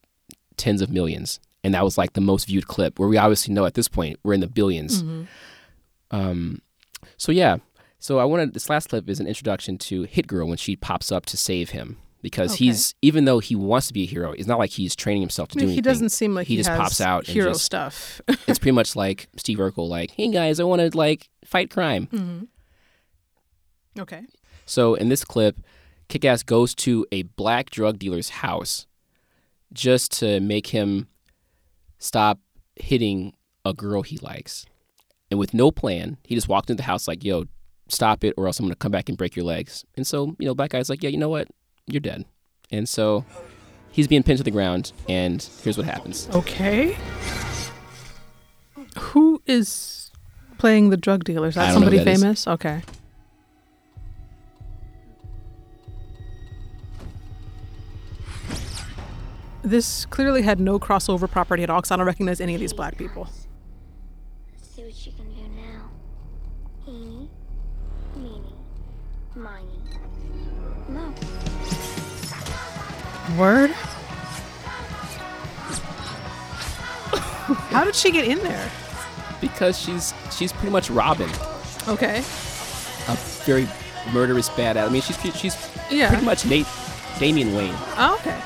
tens of millions, and that was like the most viewed clip. Where we obviously know at this point we're in the 1000000000s mm-hmm. Um, so yeah, so I wanted this last clip is an introduction to Hit Girl when she pops up to save him because Okay. he's even though he wants to be a hero, it's not like he's training himself to I do mean, he doesn't seem like he, he, just pops out and hero just stuff. it's pretty much like Steve Urkel, like, hey guys, I want to like fight crime. Mm-hmm. okay. So in this clip, Kick-Ass goes to a black drug dealer's house just to make him stop hitting a girl he likes. And with no plan, he just walked into the house like, yo, stop it or else I'm going to come back and break your legs. And so, you know, black guy's like, yeah, you know what? You're dead. And so he's being pinned to the ground and here's what happens. Okay. Who is playing the drug dealer? Is I that don't know who somebody that is. famous? Okay. This clearly had no crossover property at all because I don't recognize any of these black people. Let's see what you can do now. Eeny, meeny, miny. No. Word? How did she get in there? Because she's she's pretty much Robin, Okay. a very murderous badass. I mean, she's she's Yeah. pretty much Nate Damian Wayne, Oh, okay.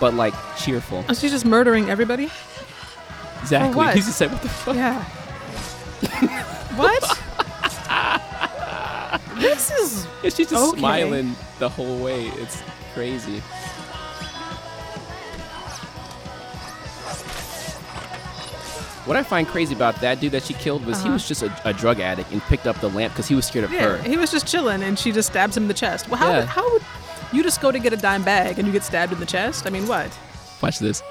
but like cheerful. Oh, she's just murdering everybody? Exactly. what? He just said, "What the fuck?" Yeah. what? this is Yeah, she's just Okay. smiling the whole way. It's crazy. What I find crazy about that dude that she killed was uh-huh. he was just a, a, drug addict and picked up the lamp because he was scared of yeah, her. He was just chilling and she just stabs him in the chest. Well, how, yeah. would, how would you just go to get a dime bag and you get stabbed in the chest? I mean, what? Watch this.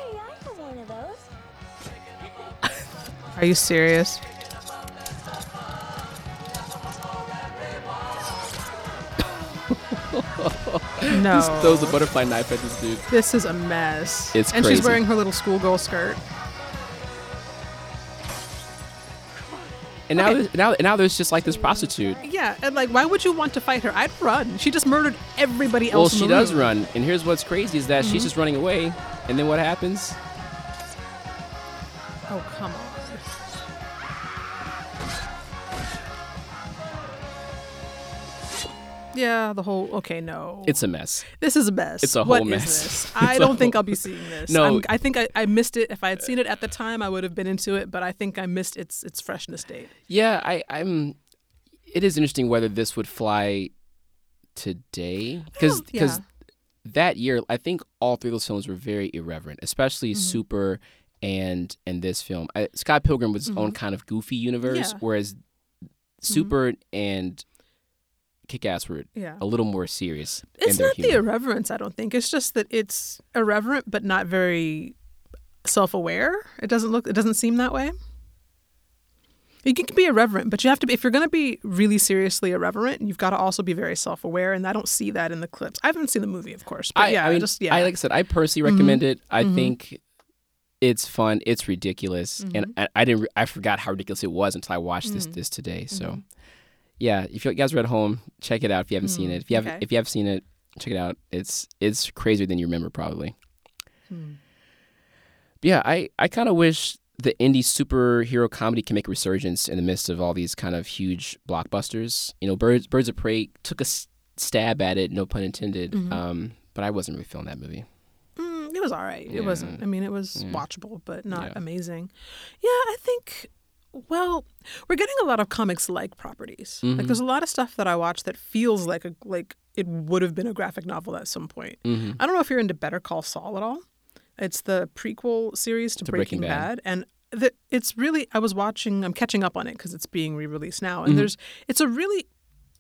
Hey, Are you serious? No. Just throws a butterfly knife at this dude. This is a mess. It's and crazy. she's wearing her little schoolgirl skirt. And now, Okay. there's- now, now there's just like this prostitute. Yeah, and like, why would you want to fight her? I'd run. She just murdered everybody Well, else. in she does room. run, and here's what's crazy is that Mm-hmm. she's just running away, and then what happens? Oh come on. Yeah, the whole okay, no. It's a mess. this is a mess. it's a What whole is mess. I don't think whole- I'll be seeing this. No. I'm- I think I, I missed it. If I had seen it at the time, I would have been into it. But I think I missed its its freshness date. Yeah, I, I'm. It is interesting whether this would fly today because don't- yeah. that year I think all three of those films were very irreverent, especially Mm-hmm. Super and and this film. I, Scott Pilgrim was its own kind of goofy universe, Mm-hmm. Yeah. Mm-hmm. whereas Super and Kick Ass were Yeah. a little more serious. It's not the irreverence. I don't think it's just that it's irreverent, but not very self-aware. It doesn't look. It doesn't seem that way. You can be irreverent, but you have to be. If you're going to be really seriously irreverent, you've got to also be very self-aware, and I don't see that in the clips. I haven't seen the movie, of course, but I, yeah, I mean, just yeah. Mm-hmm. I like I said, I personally recommend it. I think it's fun. It's ridiculous, Mm-hmm. and I, I didn't. I forgot how ridiculous it was until I watched this Mm-hmm. this today. So, yeah, if you guys are at home, check it out. If you haven't seen it, if you have Mm, okay. if you have seen it, check it out. It's it's crazier than you remember probably. Hmm. But yeah, I I kind of wish the indie superhero comedy can make a resurgence in the midst of all these kind of huge blockbusters. You know, Birds Birds of Prey took a s- stab at it, no pun intended. Mm-hmm. Um, but I wasn't really feeling that movie. Mm, it was all right. Yeah. It wasn't. I mean, it was Yeah. watchable, but not Yeah. amazing. Yeah, I think. Well, we're getting a lot of comics-like properties. Like, Mhm. there's a lot of stuff that I watch that feels like a like it would have been a graphic novel at some point. Mm-hmm. I don't know if you're into Better Call Saul at all. It's the prequel series to, To Breaking, Breaking Bad. Bad. and the, it's really. I was watching. I'm catching up on it because it's being re-released now, and Mhm. there's. It's a really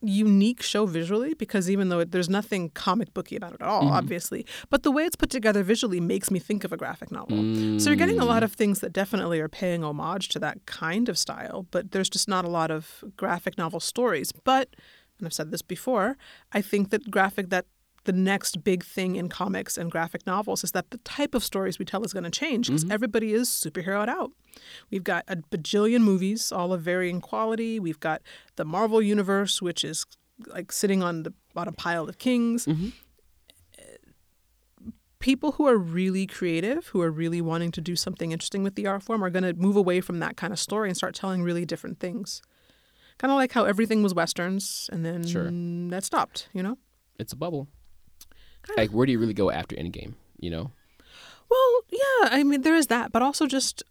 unique show visually because even though it, there's nothing comic booky about it at all, Mhm. obviously, but the way it's put together visually makes me think of a graphic novel. So you're getting a Mm. lot of things that definitely are paying homage to that kind of style, but there's just not a lot of graphic novel stories. But, and I've said this before, I think that graphic that the next big thing in comics and graphic novels is that the type of stories we tell is going to change because mm-hmm. everybody is superheroed out. We've got a bajillion movies, all of varying quality. We've got the Marvel universe, which is like sitting on the on a pile of kings mm-hmm. people who are really creative, who are really wanting to do something interesting with the art form, are going to move away from that kind of story and start telling really different things. Kind of like how everything was westerns and then Sure. that stopped, you know? It's a bubble. Like, where do you really go after Endgame? You know? Well, yeah, I mean, there is that, but also just.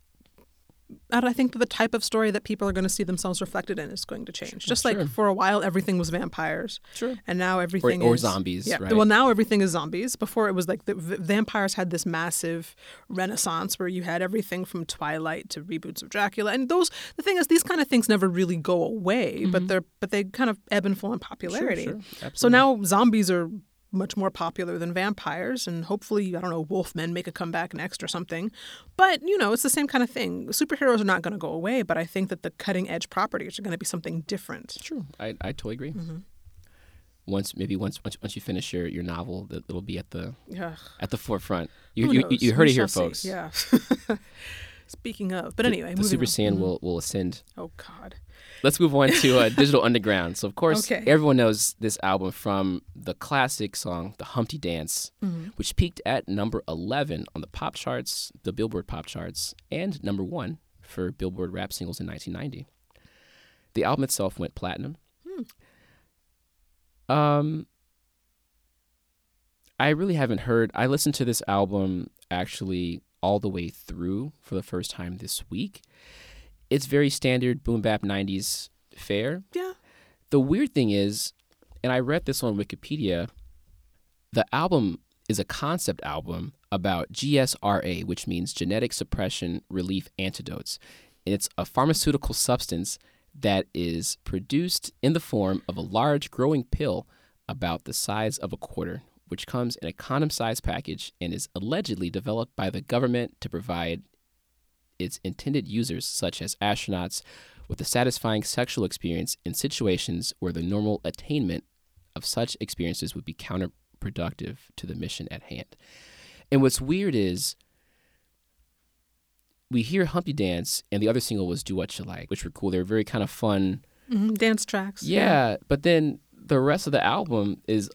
And I think that the type of story that people are going to see themselves reflected in is going to change. Just Sure. like for a while, everything was vampires. Sure. And now everything or is zombies, Yeah. right? Well, now everything is zombies. Before it was like the v- vampires had this massive renaissance where you had everything from Twilight to reboots of Dracula, and those. The thing is, these kind of things never really go away, but they're but they kind of ebb and flow in popularity. Mm-hmm. sure. So now zombies are much more popular than vampires, and hopefully, I don't know, wolfmen make a comeback next or something. But you know, it's the same kind of thing. Superheroes are not going to go away, but I think that the cutting edge properties are going to be something different. True. I, I totally agree. Mm-hmm. Once maybe once once once you finish your, your novel, that it'll be at the Yeah. at the forefront. You you, you We heard it here, folks. see. Yeah. Speaking of, but The- anyway, the, Super on. Saiyan will will ascend. Oh God. Let's move on to uh, Digital Underground. So of course, Okay. everyone knows this album from the classic song "The Humpty Dance," Mm-hmm. which peaked at number eleven on the pop charts, the Billboard pop charts, and number one for Billboard rap singles in 1990. The album itself went platinum. Um, I really haven't heard. I listened to this album actually all the way through for the first time this week. It's very standard boom bap 90s fare. Yeah. The weird thing is, and I read this on Wikipedia, the album is a concept album about GSRA, which means genetic suppression relief antidotes. It's a pharmaceutical substance that is produced in the form of a large growing pill about the size of a quarter, which comes in a condom sized package and is allegedly developed by the government to provide its intended users, such as astronauts, with a satisfying sexual experience in situations where the normal attainment of such experiences would be counterproductive to the mission at hand. And what's weird is we hear Humpty Dance, and the other single was Do What You Like, which were cool. They were very kind of fun. Mhm, Dance tracks. Yeah, but then the rest of the album is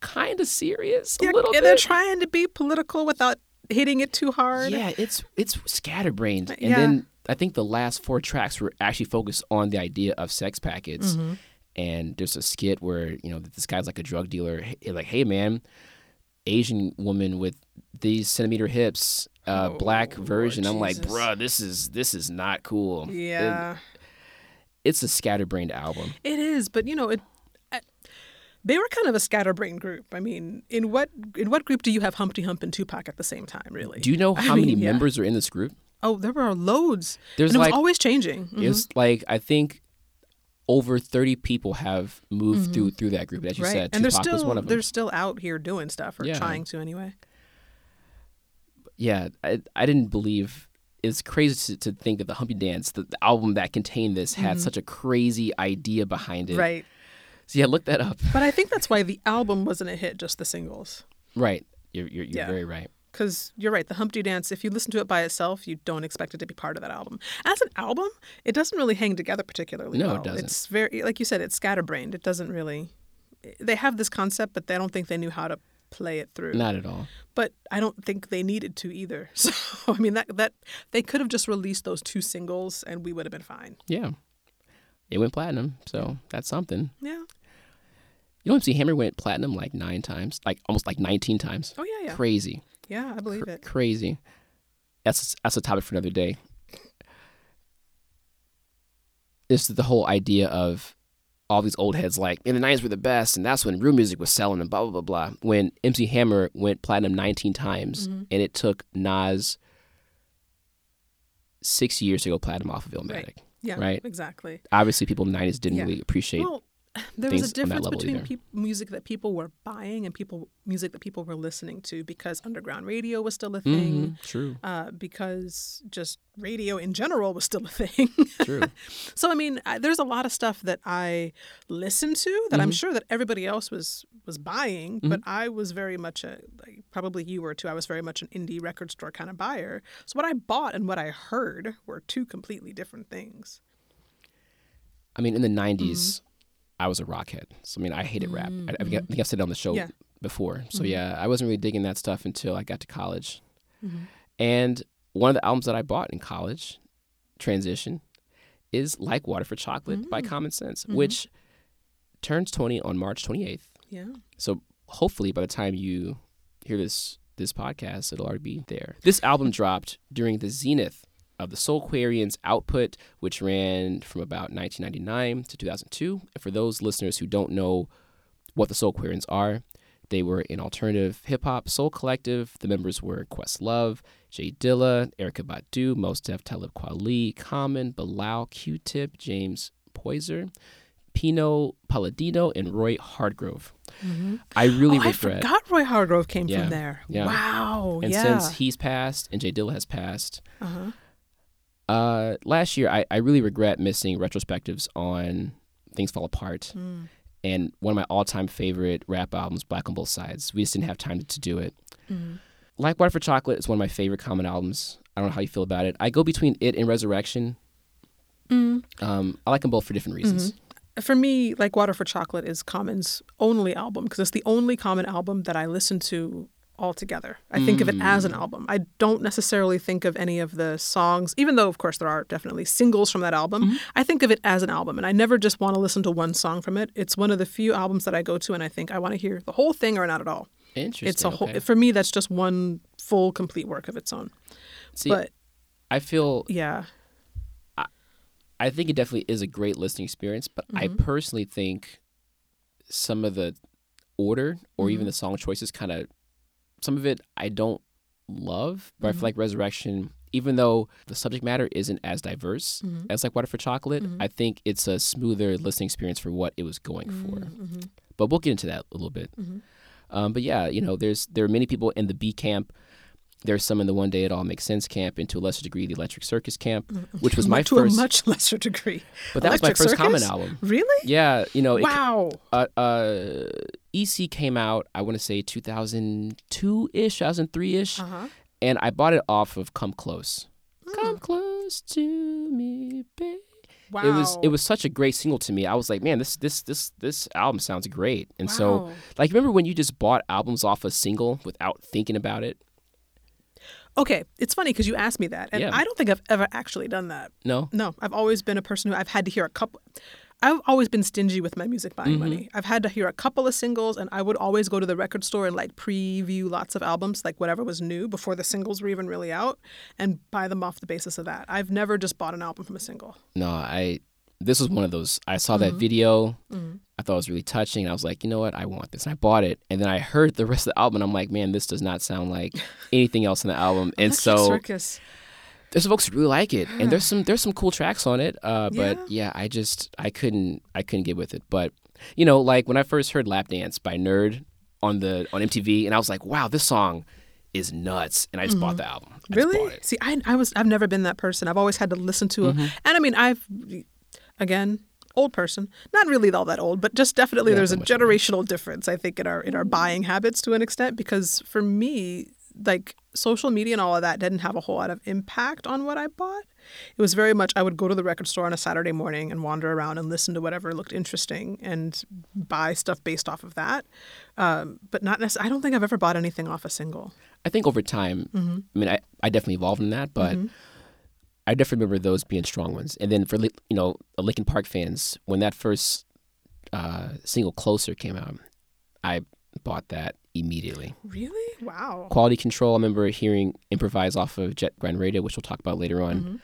kind of serious a Yeah, and bit. they're trying to be political without hitting it too hard. Yeah, it's it's scatterbrained, and Yeah. then I think the last four tracks were actually focused on the idea of sex packets. Mm-hmm. And there's a skit where you know this guy's like a drug dealer, like, "Hey man, Asian woman with these centimeter hips, uh, black version." I'm like, Oh, "Bruh, this is this is not cool." It- Yeah. it's a scatterbrained album. It is, but you know, it. I, they were kind of a scatterbrained group. I mean, in what in what group do you have Humpty Hump and Tupac at the same time? Really? Do you know I how many mean, yeah. members are in this group? Oh, there were loads. There's and it like- was always changing. Mhm. It's like I think over 30 people have moved through through that group. As you Mm-hmm. right, said, and they're Tupac still was one of them. they're still out here doing stuff or Yeah. trying to anyway. yeah, I, I didn't believe it's crazy to, to think that the Humpty Dance, the, the album that contained this, had such a crazy idea behind it. Mm-hmm. Right. So yeah, look that up. But I think that's why the album wasn't a hit, just the singles. Right. You're you're, you're Yeah. very right. Because you're right, the Humpty Dance, if you listen to it by itself, you don't expect it to be part of that album. As an album, it doesn't really hang together particularly No, it doesn't. It's very, like you said, it's scatterbrained. It doesn't really. They have this concept, but they don't think they knew how to play it through. Not at all. But I don't think they needed to either. So I mean, that that they could have just released those two singles, and we would have been fine. Yeah. It went platinum, so that's something. Yeah. You know, MC Hammer went platinum like nine times, like almost like 19 times. Oh yeah, yeah, Crazy. yeah. I believe Cr- it. crazy. That's that's a topic for another day. This is the whole idea of all these old heads like in the nineties were the best, and that's when real music was selling, and blah blah blah blah. When MC Hammer went platinum nineteen times, Mm-hmm. and it took Nas six years to go platinum off of Illmatic. Yeah. Right. Exactly. Obviously, people in the nineties didn't Yeah. really appreciate. Well, there was a difference between peop music that people were buying and people music that people were listening to because underground radio was still a thing. Mhm, true, Uh, because just radio in general was still a thing. true. so I mean, I, there's a lot of stuff that I listened to that Mm-hmm. I'm sure that everybody else was was buying, but I was very much a like, probably you were too. I was very much an indie record store kind of buyer. So what I bought and what I heard were two completely different things. I mean, in the 90s, Mm-hmm. I was a rockhead. So, I mean, I hated rap. I, I think I think I said it on the show Mm, Yeah. before. So, Mhm. yeah, I wasn't really digging that stuff until I got to college. Mhm. And one of the albums that I bought in college, Transition, is Like Water for Chocolate by Mm. Common Sense, Mhm. which turns 20 on March 28th. Yeah. So, hopefully, by the time you hear this this podcast, it'll already be there. This album dropped during the zenith of the Soulquarians' output, which ran from about 1999 to 2002. And for those listeners who don't know what the Soulquarians are, they were an alternative hip hop soul collective. The members were Questlove, J Dilla, Erykah Badu, Mos Def, Talib Kweli, Common, Bilal, Q-Tip, James Poyser, Pino Palladino, and Roy Hargrove. I really oh, I regret. forgot Roy Hargrove came Yeah, from there. yeah. Wow. and yeah. since he's passed and J Dilla has passed, uh-huh. Uh, last year I, I really regret missing retrospectives on Things Fall Apart Mm. and one of my all time favorite rap albums, Black on Both Sides. We just didn't have time to do it. Mm. Like Water for Chocolate is one of my favorite Common albums. I don't know how you feel about it. I go between it and Resurrection. Mm. Um, I like them both for different reasons. For me, like Water for Chocolate is Common's only album because it's the only Common album that I listen to all together. I think of it as an album. I don't necessarily think of any of the songs, even though, of course, there are definitely singles from that album. I think of it as an album, and I never just want to listen to one song from it. It's one of the few albums that I go to and I think I want to hear the whole thing or not at all. Interesting. It's a whole. okay. For me, that's just one full, complete work of its own. See, but I feel yeah, I think it definitely is a great listening experience, but I Mm-hmm. personally think some of the order or Mm-hmm. even the song choices kind of some of it I don't love, but I Mm-hmm. feel like Resurrection even though the subject matter isn't as diverse Mm-hmm. as like Water for Chocolate, I think it's a smoother listening experience for what it was going Mm-hmm. for. But we'll get into that a little bit. Um, but yeah, you know, there's there are many people in the Be camp. There's some in the One Day It All Makes Sense camp, and to a lesser degree, the Electric Circus camp, which was my to first. a much lesser degree. but that was my Electric first Common album. Really? Yeah, you know, it, Wow. uh, uh, EC came out, I want to say 2002 ish, 2003 ish. Uh-huh. And I bought it off of Come Close. Come close to me, babe. Wow. It was it was such a great single to me. I was like, man, this this this this album sounds great. And so, like, remember when you just bought albums off a single without thinking about it? Okay, it's funny because you asked me that, and Yeah. I don't think I've ever actually done that. No. No, I've always been a person who I've had to hear a couple. I've always been stingy with my music buying Mm-hmm. money. I've had to hear a couple of singles, and I would always go to the record store and like preview lots of albums, like whatever was new before the singles were even really out, and buy them off the basis of that. I've never just bought an album from a single. No, I this was one of those. I saw that video. I thought it was really touching. And I was like, you know what? I want this. And I bought it. And then I heard the rest of the album. And I'm like, man, this does not sound like anything else in the album. And so Circus. There's some folks who really like it, and there's some there's some cool tracks on it. Uh, but yeah, I just I couldn't I couldn't get with it. But you know, like when I first heard "Lap Dance" by N.E.R.D on the on MTV, and I was like, wow, this song is nuts, and I just bought the album. I Really? See, I, I was I've never been that person. I've always had to listen to Mm-hmm. a, and I mean I've again old person, not really all that old, but just definitely Yeah, there's a not much older. generational difference I think in our in our buying habits to an extent because for me like social media and all of that didn't have a whole lot of impact on what I bought. It was very much I would go to the record store on a Saturday morning and wander around and listen to whatever looked interesting and buy stuff based off of that. Um, but not necessarily. I don't think I've ever bought anything off a single. I think over time, I mean, I, I definitely evolved in that, but I definitely remember those being strong ones. And then for you know Linkin Park fans, when that first uh, single "Closer" came out, I bought that immediately. Really? Wow. Quality Control, I remember hearing improvised off of Jet Grind Radio, which we'll talk about later on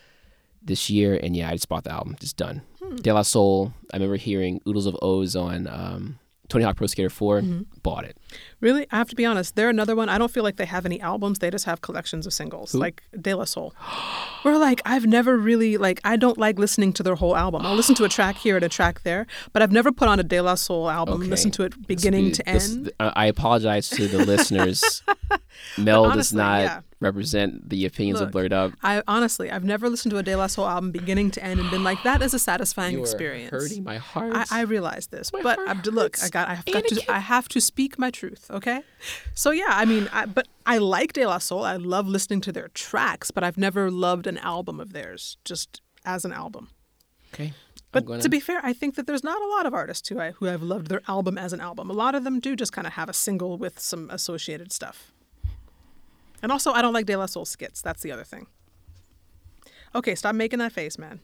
this year. And yeah, I just bought the album, just done. De La Soul, I remember hearing Oodles of O's on um, Tony Hawk Pro Skater 4, mm-hmm. bought it. Really, I have to be honest. They're another one. I don't feel like they have any albums. They just have collections of singles, like De La Soul. Where like I've never really like I don't like listening to their whole album. I'll listen to a track here and a track there, but I've never put on a De La Soul album and listen to it This- beginning to this- end. I I apologize to the listeners. Mel does not yeah. Represent the opinions of Blerd Up. I honestly, I've never listened to a De La Soul album beginning to end and been like, that is a satisfying You experience. hurting my heart. I, I realize this, My but I've, look, I got, I have got to, I have to speak my truth. Okay, so yeah, I mean, I, but I like De La Soul. I love listening to their tracks, but I've never loved an album of theirs just as an album. okay. But gonna, to be fair, I think that there's not a lot of artists who I who have loved their album as an album. A lot of them do just kind of have a single with some associated stuff. And also, I don't like De La Soul skits. That's the other thing. Okay, stop making that face, man.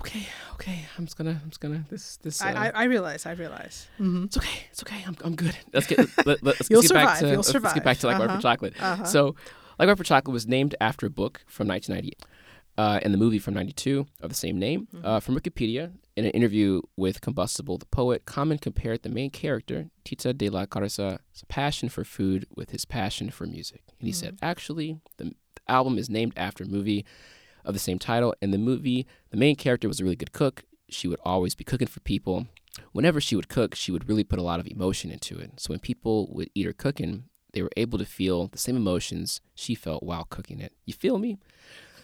okay, okay. I'm just gonna, I'm just gonna. This, this. Uh, I, I, I realize. I realize. it's okay. It's okay. I'm, I'm good. Let's get, let, us get back survive, to, you'll let's, let's get back to like survive. for Chocolate. So, like Water for Chocolate was named after a book from 1998. Uh, and the movie from 92 of the same name. Uh, from Wikipedia, in an interview with Combustible, the poet Common compared the main character, Tita de la Garza's passion for food with his passion for music. And he said, hmm. actually, the, the album is named after a movie of the same title. And the movie, the main character was a really good cook. She would always be cooking for people. Whenever she would cook, she would really put a lot of emotion into it. So when people would eat her cooking, they were able to feel the same emotions she felt while cooking it. You feel me?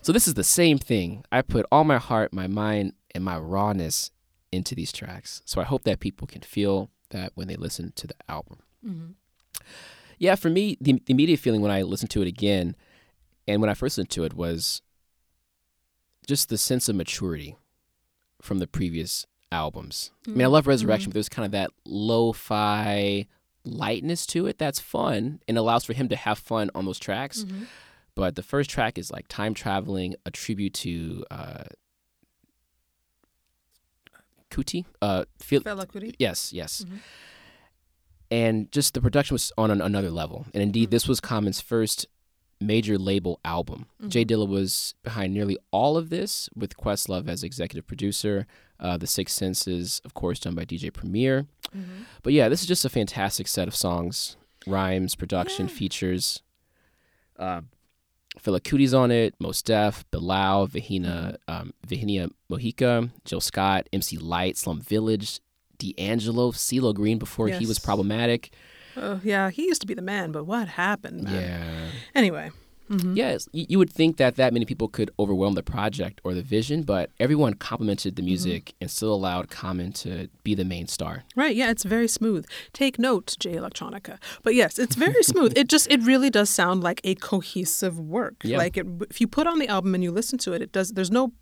So this is the same thing. I put all my heart, my mind, and my rawness into these tracks. So I hope that people can feel that when they listen to the album. Mm-hmm. Yeah, for me, the, the immediate feeling when I listened to it again, and when I first listened to it, was just the sense of maturity from the previous albums. I mean, I love mm-hmm. Resurrection, mm-hmm. but there's kind of that lo-fi lightness to it that's fun and allows for him to have fun on those tracks. But the first track is like time traveling, a tribute to uh, Kuti. Uh, feel, Fela Kuti. Yes, yes. And just the production was on an, another level. And indeed, this was Common's first major label album. J Dilla was behind nearly all of this, with Questlove as executive producer. Uh, the Six Senses, of course, done by DJ Premier. But yeah, this is just a fantastic set of songs, rhymes, production, features. Uh, Fela Kuti's on it, Mos Def, Bilal, Vahina, um, Vahinia Mojica, Jill Scott, MC Lyte, Slum Village, D'Angelo, CeeLo Green before he was problematic. Oh, yeah, he used to be the man, but what happened? Man? Yeah. Anyway, Mm-hmm. Yes, y- you would think that that many people could overwhelm the project or the vision, but everyone complimented the mm-hmm. music and still allowed Common to be the main star. Right, yeah, it's very smooth. Take note, Jay Electronica. But yes, it's very smooth. It just it really does sound like a cohesive work. Yeah. Like it, if you put on the album and you listen to it, it does there's no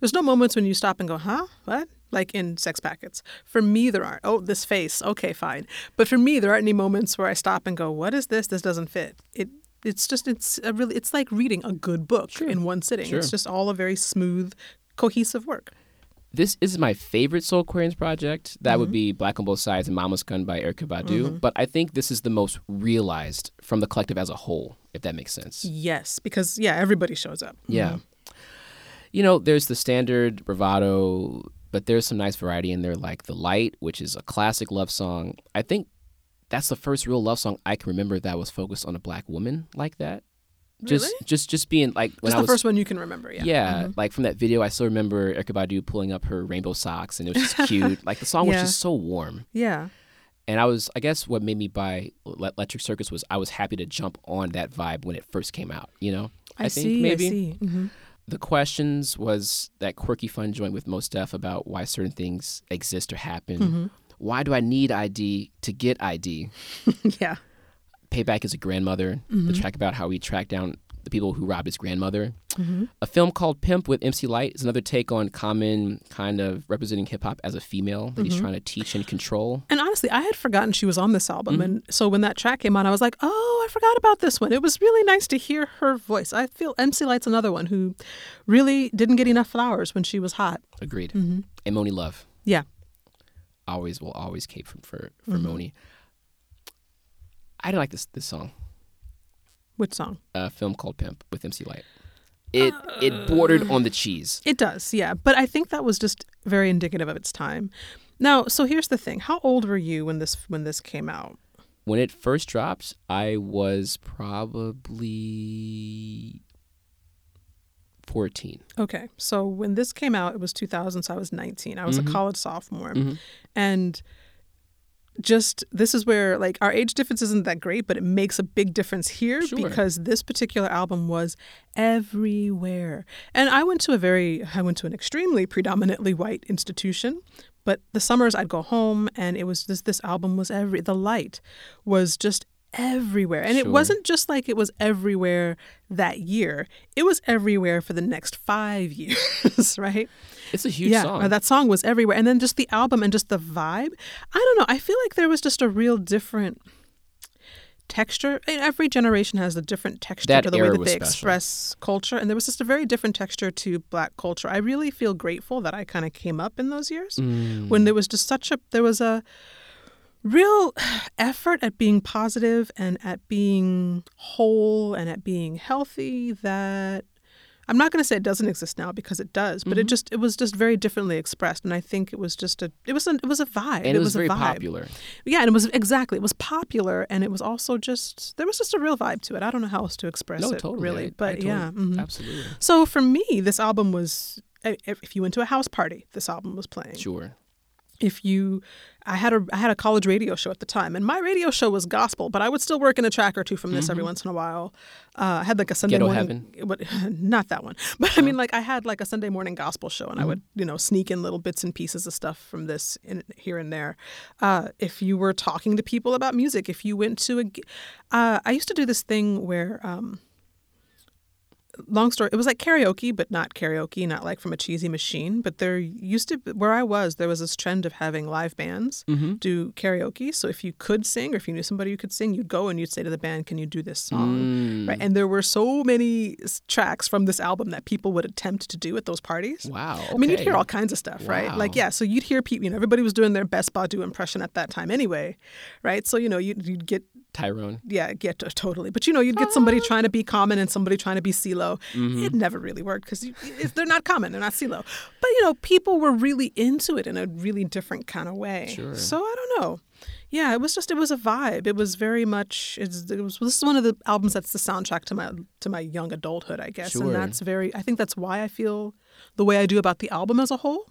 there's no moments when you stop and go, "Huh? What?" Like in Sex Packets. For me there aren't. Oh, this face. Okay, fine. But for me there aren't any moments where I stop and go, "What is this? This doesn't fit." It it's just it's a really it's like reading a good book in one sitting. Sure. It's just all a very smooth cohesive work. This is my favorite Soulquarians project. That Mm-hmm. would be Black on Both Sides and Mama's Gun by Erykah Badu. But I think this is the most realized from the collective as a whole, if that makes sense. Yes, because yeah, everybody shows up. Yeah. You know, there's the standard bravado, but there's some nice variety in there, like The Light, which is a classic love song. I think that's the first real love song I can remember that was focused on a black woman like that. Just Really? just just being like when Just I the was first one you can remember, yeah. yeah, like from that video I still remember Erykah Badu pulling up her rainbow socks and it was just cute. like the song was just so warm. Yeah. And I was, I guess, what made me buy Le- Electric Circus was I was happy to jump on that vibe when it first came out. You know, I, think see. maybe I see. hmm the questions was that quirky fun joint with Mos Def about why certain things exist or happen. Mm-hmm. Why do I need ID to get ID? yeah. Payback is a grandmother. Mm-hmm. The track about how he tracked down the people who robbed his grandmother. Mm-hmm. A film called Pimp with MC Lyte is another take on common kind of representing hip hop as a female that Mm-hmm. he's trying to teach and control. And honestly, I had forgotten she was on this album. Mm-hmm. And so when that track came on, I was like, oh, I forgot about this one. It was really nice to hear her voice. I feel MC Lyte's another one who really didn't get enough flowers when she was hot. Agreed. Mm-hmm. And Monie Love Yeah. Always will always cape for for, for Mm-hmm. Monie. I like this this song. Which song? A film called Pimp with MC Lyte. It it bordered on the cheese. It does, yeah. But I think that was just very indicative of its time. Now, so here's the thing. How old were you when this when this came out? When it first dropped, I was probably 14. Okay. So when this came out, it was 2000, so I was 19. I was a mm-hmm. college sophomore. Mm-hmm. And just this is where like our age difference isn't that great, but it makes a big difference here Sure. because this particular album was everywhere. And I went to a very I went to an extremely predominantly white institution, but the summers I'd go home and it was this this album was every the light was just everywhere. And it wasn't just like it was everywhere that year. It was everywhere for the next 5 years, right? It's a huge yeah, song. that song was everywhere. And then just the album and just the vibe. I don't know. I feel like there was just a real different texture. And every generation has a different texture That to the way that they special. express culture. And there was just a very different texture to black culture. I really feel grateful that I kind of came up in those years Mm. when there was just such a, there was a, real effort at being positive and at being whole and at being healthy that I'm not going to say it doesn't exist now because it does, but Mm-hmm. it just it was just very differently expressed, and I think it was just a it was a, it was a vibe. and it, was, a very vibe. popular. Yeah, and it was exactly it was popular, and it was also just there was just a real vibe to it. I don't know how else to express No, it totally. really, I- I but totally- yeah. mhm. Absolutely. So for me, this album was if you went to a house party, this album was playing Sure. if you I had a I had a college radio show at the time, and my radio show was gospel, but I would still work in a track or two from this every once in a while. Uh, I had like a Sunday Ghetto morning, but not that one. But I mean, like I had like a Sunday morning gospel show, and I would you know sneak in little bits and pieces of stuff from this in, here and there. Uh, if you were talking to people about music, if you went to a, uh, I used to do this thing where. Um, long story it was like karaoke but not karaoke not like from a cheesy machine but there used to where i was there was this trend of having live bands mm-hmm. do karaoke. So if you could sing or if you knew somebody who could sing you'd go and you'd say to the band can you do this song? Mm. Right? And there were so many tracks from this album that people would attempt to do at those parties. Wow. I mean, you'd hear all kinds of stuff, right? Like, yeah, so you'd hear people, you know, everybody was doing their best Badu impression at that time anyway, right? So, you know, you'd, you'd get Tyrone. yeah, get to, totally. But you know, you'd get somebody ah. trying to be common and somebody trying to be CeeLo. Mm-hmm. It never really worked because they're not common, they're not CeeLo. But you know, people were really into it in a really different kind of way. Sure. So I don't know. Yeah, it was just it was a vibe. It was very much. It's, it was this is one of the albums that's the soundtrack to my to my young adulthood, I guess, Sure. and that's very. I think that's why I feel the way I do about the album as a whole.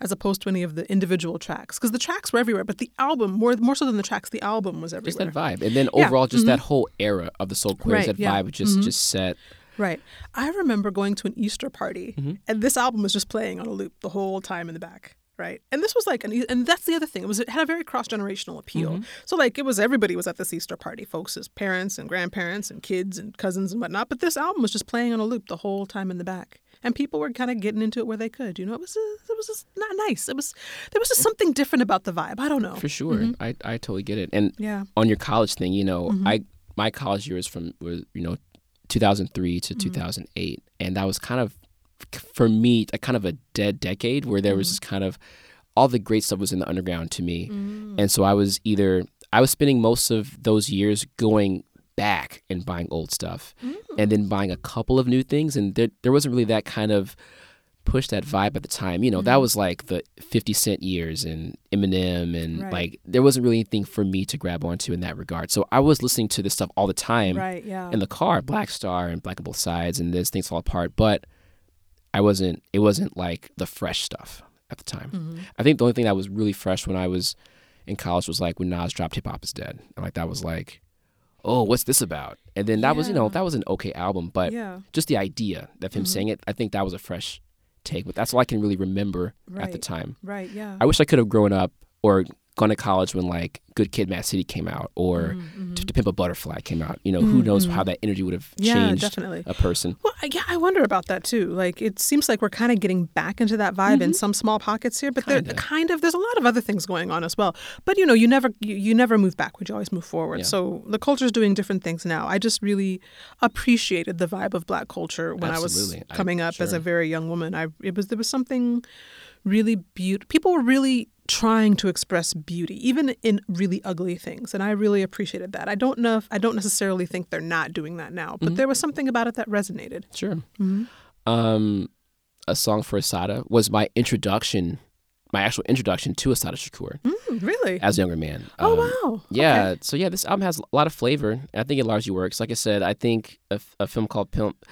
As opposed to any of the individual tracks, because the tracks were everywhere, but the album more more so than the tracks, the album was everywhere Just that vibe, and then Yeah, overall, just that whole era of the Soul Queers, Right, that yeah. vibe just just set. Right. I remember going to an Easter party, Mm-hmm. and this album was just playing on a loop the whole time in the back. Right. And this was like, an, and that's the other thing. It was it had a very cross generational appeal. Mm-hmm. So like it was everybody was at this Easter party, folks, as parents and grandparents and kids and cousins and whatnot. But this album was just playing on a loop the whole time in the back, and people were kind of getting into it where they could. You know, it was uh, it was just not nice. It was there was just something different about the vibe. I don't know. For sure, I, I totally get it. And Mm-hmm. Yeah. Mm-hmm. on your college thing, you know, I my college years from was you know, 2003 to Mm-hmm. 2008, and that was kind of for me a kind of a dead decade where there Mm-hmm. was just kind of all the great stuff was in the underground to me, Mm. and so I was either I was spending most of those years going back and buying old stuff, Mm. and then buying a couple of new things, and there there wasn't really that kind of push that vibe at the time. You know, Mm-hmm. that was like the 50 Cent years and Eminem and Right. like there wasn't really anything for me to grab onto in that regard. So I was listening to this stuff all the time Right. Yeah. in the car, Black Star and Black on Both Sides and this things fall apart, but I wasn't it wasn't like the fresh stuff at the time. Mm-hmm. I think the only thing that was really fresh when I was in college was like when Nas dropped Hip Hop is Dead. And like that was like Oh, what's this about? And then that was, you know, that was an okay album, but Yeah. Mm-hmm. just the idea of him saying it, I think that was a fresh take. But that's all I can really remember at the time. right. Yeah. I wish I could have grown up or gone to college when like Good Kid, Mad City came out or Mm-hmm, To, to mm-hmm. Pimp a Butterfly came out. You know, who knows mm-hmm. how that energy would have Yeah, changed definitely. a person. Well, I- yeah, I wonder about that too. Like, it seems like we're kind of getting back into that vibe in mm-hmm. some small pockets here, but there Kinda. kind of there's a lot of other things going on as well. But you know, you never you, you never move backward; you always move forward. Yeah. So the culture's doing different things now. I just really appreciated the vibe of Black culture when I was Absolutely. I- coming up as a very young woman. I it was there was something really beautiful. People were really trying to express beauty, even in really ugly things, and I really appreciated that. I don't know if I don't necessarily think they're not doing that now, but there was something about it that resonated. Sure. Mm-hmm. Um, a song for Assata was my introduction, my actual introduction to Assata Shakur Mm, really? as a younger man. Oh Um, wow. Yeah, Okay. so yeah, this album has a lot of flavor. and I think it largely works. Like I said, I think a, f- a film called Pimp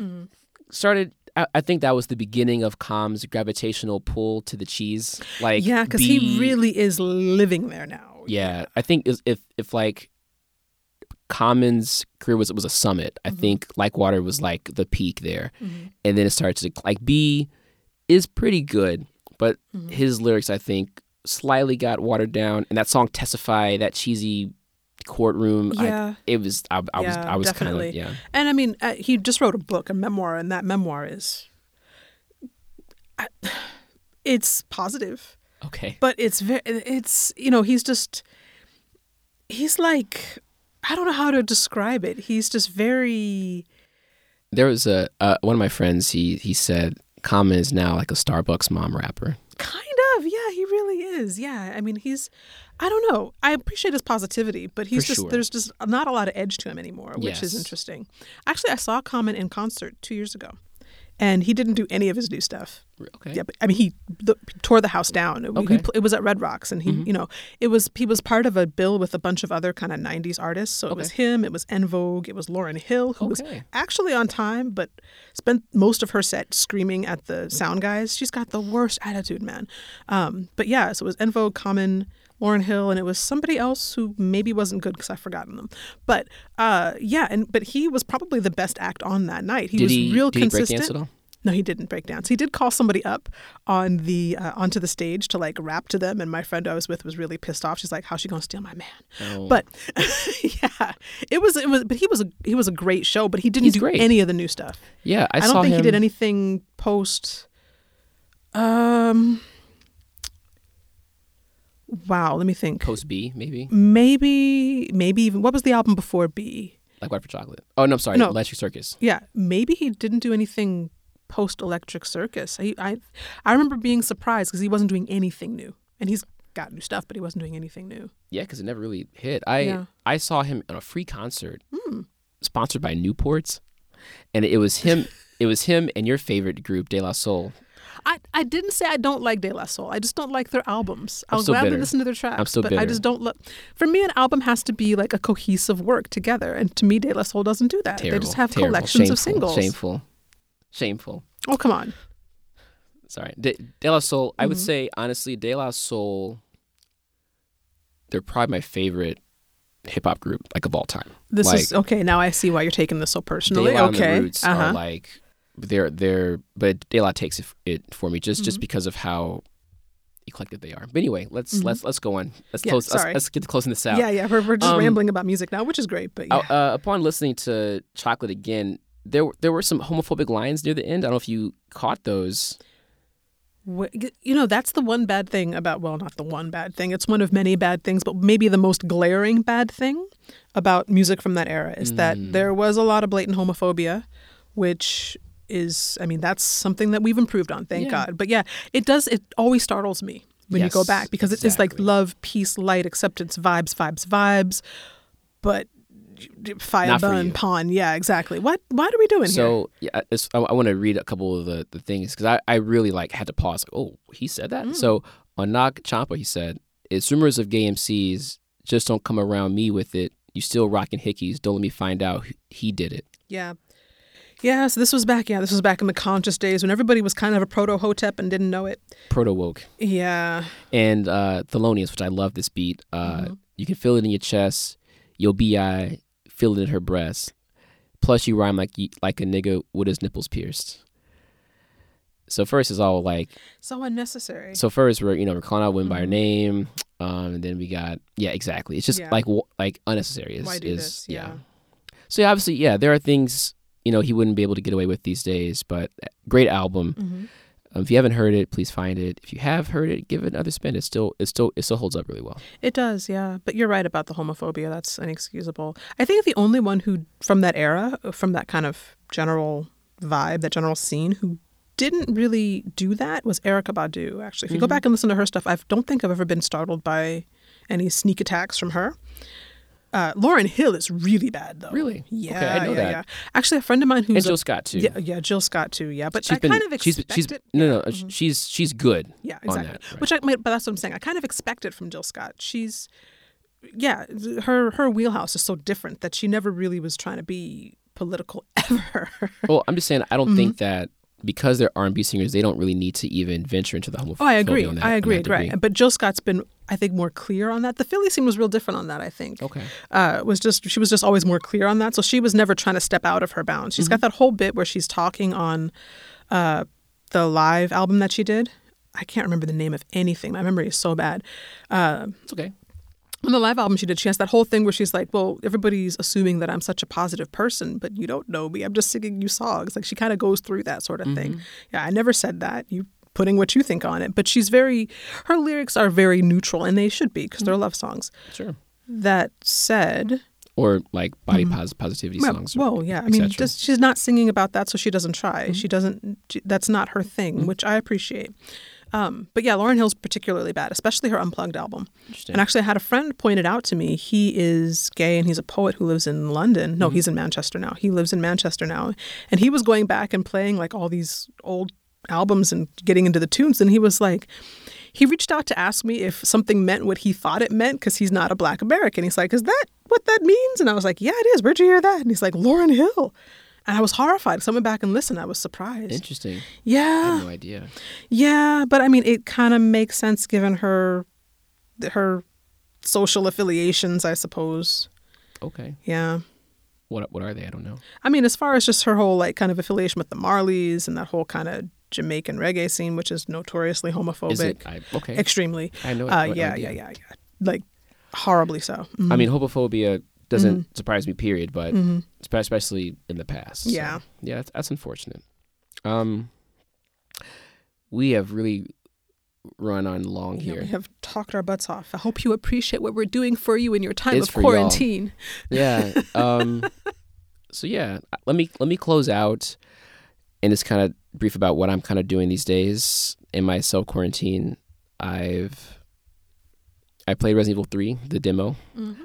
Mm. started. I, I think that was the beginning of Com's gravitational pull to the cheese. Like yeah, because he really is living there now. Yeah, I think if if like Common's career was it was a summit, I Mm-hmm. think Like Water was like the peak there, and then it starts to like Be is pretty good, but Mm-hmm. his lyrics I think slightly got watered down, and that song Testify, that cheesy courtroom, I- Yeah. it was I, I was Yeah, I was kind of yeah And I mean, uh, he just wrote a book, a memoir, and that memoir is. I, it's positive, okay but it's very. It's you know he's just. He's like, I don't know how to describe it. He's just very. there was a uh, one of my friends he he said Common is now like a Starbucks mom rapper. Kind of, yeah, he really is. Yeah, I mean, he's, I don't know. I appreciate his positivity, but he's For just sure. there's just not a lot of edge to him anymore, which is interesting. Actually, I saw Common in concert two years ago, and he didn't do any of his new stuff. Okay. Yeah, but I mean, he the, tore the house down. It, he Okay. pl- it was at Red Rocks, and he, Mm-hmm. you know, it was he was part of a bill with a bunch of other kind of '90s artists. So it was him, it was En Vogue, it was Lauryn Hill, who was actually on time, but spent most of her set screaming at the sound guys. She's got the worst attitude, man. Um, but yeah, so it was En Vogue, Common. Lauryn Hill, and it was somebody else who maybe wasn't good because I've forgotten them. But uh, yeah, and but he was probably the best act on that night. He Did was he real he consistent. Dance at all? No, he didn't break dance. He did call somebody up on the uh, onto the stage to like rap to them, and my friend I was with was really pissed off. She's like, "How's she gonna steal my man?" Oh. But yeah, it was it was. But he was a he was a great show, but he didn't He's do great. any of the new stuff. Yeah, I, I, don't think he did anything post. Um. Wow, let me think. Post Be, maybe Maybe, maybe even what was the album before Be? like Water for Chocolate. Oh no, I'm sorry, No. Electric Circus. Yeah, maybe he didn't do anything post Electric Circus. I, I, I remember being surprised because he wasn't doing anything new, and he's got new stuff, but he wasn't doing anything new. Yeah, because it never really hit. I Yeah. I saw him on a free concert, hmm. sponsored by Newports, and it was him. it was him and your favorite group, De La Soul. I, I didn't say I don't like De La Soul. I just don't like their albums. I'll still gladly bitter. listen to their tracks, I'm still but I just don't look. For me, an album has to be like a cohesive work together, and to me, De La Soul doesn't do that. Terrible. they just have terrible, collections shameful, of singles. Shameful. Shameful. Oh come on. Sorry. De, De La Soul, I would Mm-hmm. say, honestly, De La Soul, they're probably my favorite hip hop group, like, of all time. This like, is okay. Now I see why you're taking this so personally. De La and okay. the Roots uh-huh. are like, they're, they're, but De La takes it, it for me just, Mm-hmm. just because of how eclectic they are. But anyway, let's, let's, let's go on. Let's Yeah, close, let's, sorry. let's get to closing this out. yeah, yeah. We're, we're just Um, rambling about music now, which is great. But yeah. Uh, upon listening to Chocolate again, there there were some homophobic lines near the end. I don't know if you caught those. You know, that's the one bad thing about, well, not the one bad thing. It's one of many bad things, but maybe the most glaring bad thing about music from that era is that hmm. there was a lot of blatant homophobia, which is, I mean, that's something that we've improved on, thank Yeah. God. But yeah, it does, it always startles me when you go back because it is like love, peace, light, acceptance, vibes, vibes, vibes. But fire Not burn pawn yeah exactly what what are we doing here So yeah, I, I want to read a couple of the, the things because I, I really like had to pause. Like, oh, he said Mm. that. So on Nag Champa, he said, "It's rumors of gay MCs. Just don't come around me with it. You still rocking hickeys. Don't let me find out he did it." Yeah. Yeah, so this was back, yeah, this was back in the conscious days when everybody was kind of a proto hotep and didn't know it. Proto woke Yeah. and uh, Thelonious, which I love this beat. Uh, Mm-hmm. You can feel it in your chest. Your bi feel it in her breast. Plus, you rhyme like like a nigga with his nipples pierced. So first is all like So unnecessary. So first we're you know we're calling out women by her name, um, and then we got yeah exactly. It's just Mm-hmm. Yeah. like like unnecessary. Is, Why do is this? Yeah. So yeah, obviously yeah, there are things you know he wouldn't be able to get away with these days, but uh, great album. Mm-hmm. Um, if you haven't heard it, please find it. If you have heard it, give it another spin. It still it still it still holds up really well. It does, yeah. But you're right about the homophobia. That's inexcusable. I think the only one who, from that era, from that kind of general vibe, that general scene, who didn't really do that was Erykah Badu, actually. If you go Mm-hmm. back and listen to her stuff, I don't think I've ever been startled by any sneak attacks from her. Uh, Lauryn Hill is really bad, though. Really? Yeah, Okay, I know yeah, that. yeah. Actually, a friend of mine who's And a- Jill Scott too. Yeah, yeah, Jill Scott too. Yeah, but she's I been kind of she's she's it. no no uh, she's she's good. Yeah, on exactly. that, right. Which I, but that's what I'm saying. I kind of expect it from Jill Scott. She's, yeah, her her wheelhouse is so different that she never really was trying to be political ever. Well, I'm just saying I don't Mm-hmm. think that because they're R&B singers, they don't really need to even venture into the homophobia. oh, I agree. On that, I agree. Right. But Jill Scott's been, I think, more clear on that. The Philly scene was real different on that. I think. Okay. uh, was just she was just always more clear on that. So she was never trying to step out of her bounds. She's Mm-hmm. got that whole bit where she's talking on uh, the live album that she did. I can't remember the name of anything. My memory is so bad. Uh, It's okay. On the live album she did, she has that whole thing where she's like, "Well, everybody's assuming that I'm such a positive person, but you don't know me. I'm just singing you songs." Like she kind of goes through that sort of mm-hmm. thing. Yeah, I never said that. You putting what you think on it, but she's very her lyrics are very neutral, and they should be because they're love songs. Sure. That said, Or like body mm-hmm. pos- positivity well, songs. well, yeah. I mean, just, she's not singing about that, so she doesn't try. Mm-hmm. She doesn't. She, that's not her thing, which I appreciate. Um, but yeah, Lauryn Hill's particularly bad, especially her unplugged album. And actually, I had a friend pointed out to me he is gay and he's a poet who lives in London. No, he's in Manchester now. He lives in Manchester now, and he was going back and playing like all these old albums and getting into the tunes, and he was like. He reached out to ask me if something meant what he thought it meant because he's not a black American. He's like, Is that what that means? And I was like, Yeah, it is. Where'd you hear that? And he's like, Lauryn Hill. And I was horrified. So I went back and listened. I was surprised. Interesting. I Yeah. had no idea. Yeah. But I mean, it kind of makes sense given her her social affiliations, I suppose. Okay. Yeah. What what are they? I don't know. I mean, as far as just her whole like kind of affiliation with the Marleys and that whole kind of Jamaican reggae scene, which is notoriously homophobic, Is it? I, okay. extremely. I know. Uh, I- I yeah, yeah, yeah, yeah. Like horribly so. Mhm. I mean, homophobia doesn't Mm-hmm. surprise me. Period. But spe- especially in the past. So, Yeah. yeah. That's, that's unfortunate. Um, we have really run on long Yeah, here. we have talked our butts off. I hope you appreciate what we're doing for you in your time It's of for y'all. quarantine. yeah. Um, so yeah, let me let me close out and just kind of brief about what I'm kind of doing these days in my self quarantine. I've I played Resident Evil 3, the demo.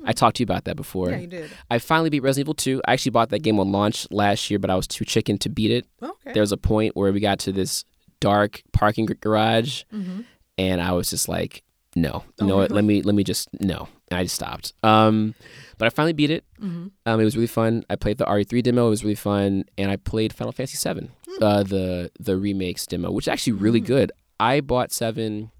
I talked to you about that before. Mm-hmm. Yeah, you did. I finally beat Resident Evil 2. I actually bought that game on launch last year, but I was too chicken to beat it. Okay. There was a point where we got to this dark parking garage, Mm-hmm. and I was just like, no, Oh, what? really? Let me let me just no, and I just stopped. Um, but I finally beat it. Mm-hmm. Um, it was really fun. I played the RE3 demo. It was really fun, and I played Final Fantasy 7, Hmm. uh, the the remakes demo, which is actually really good. I bought seven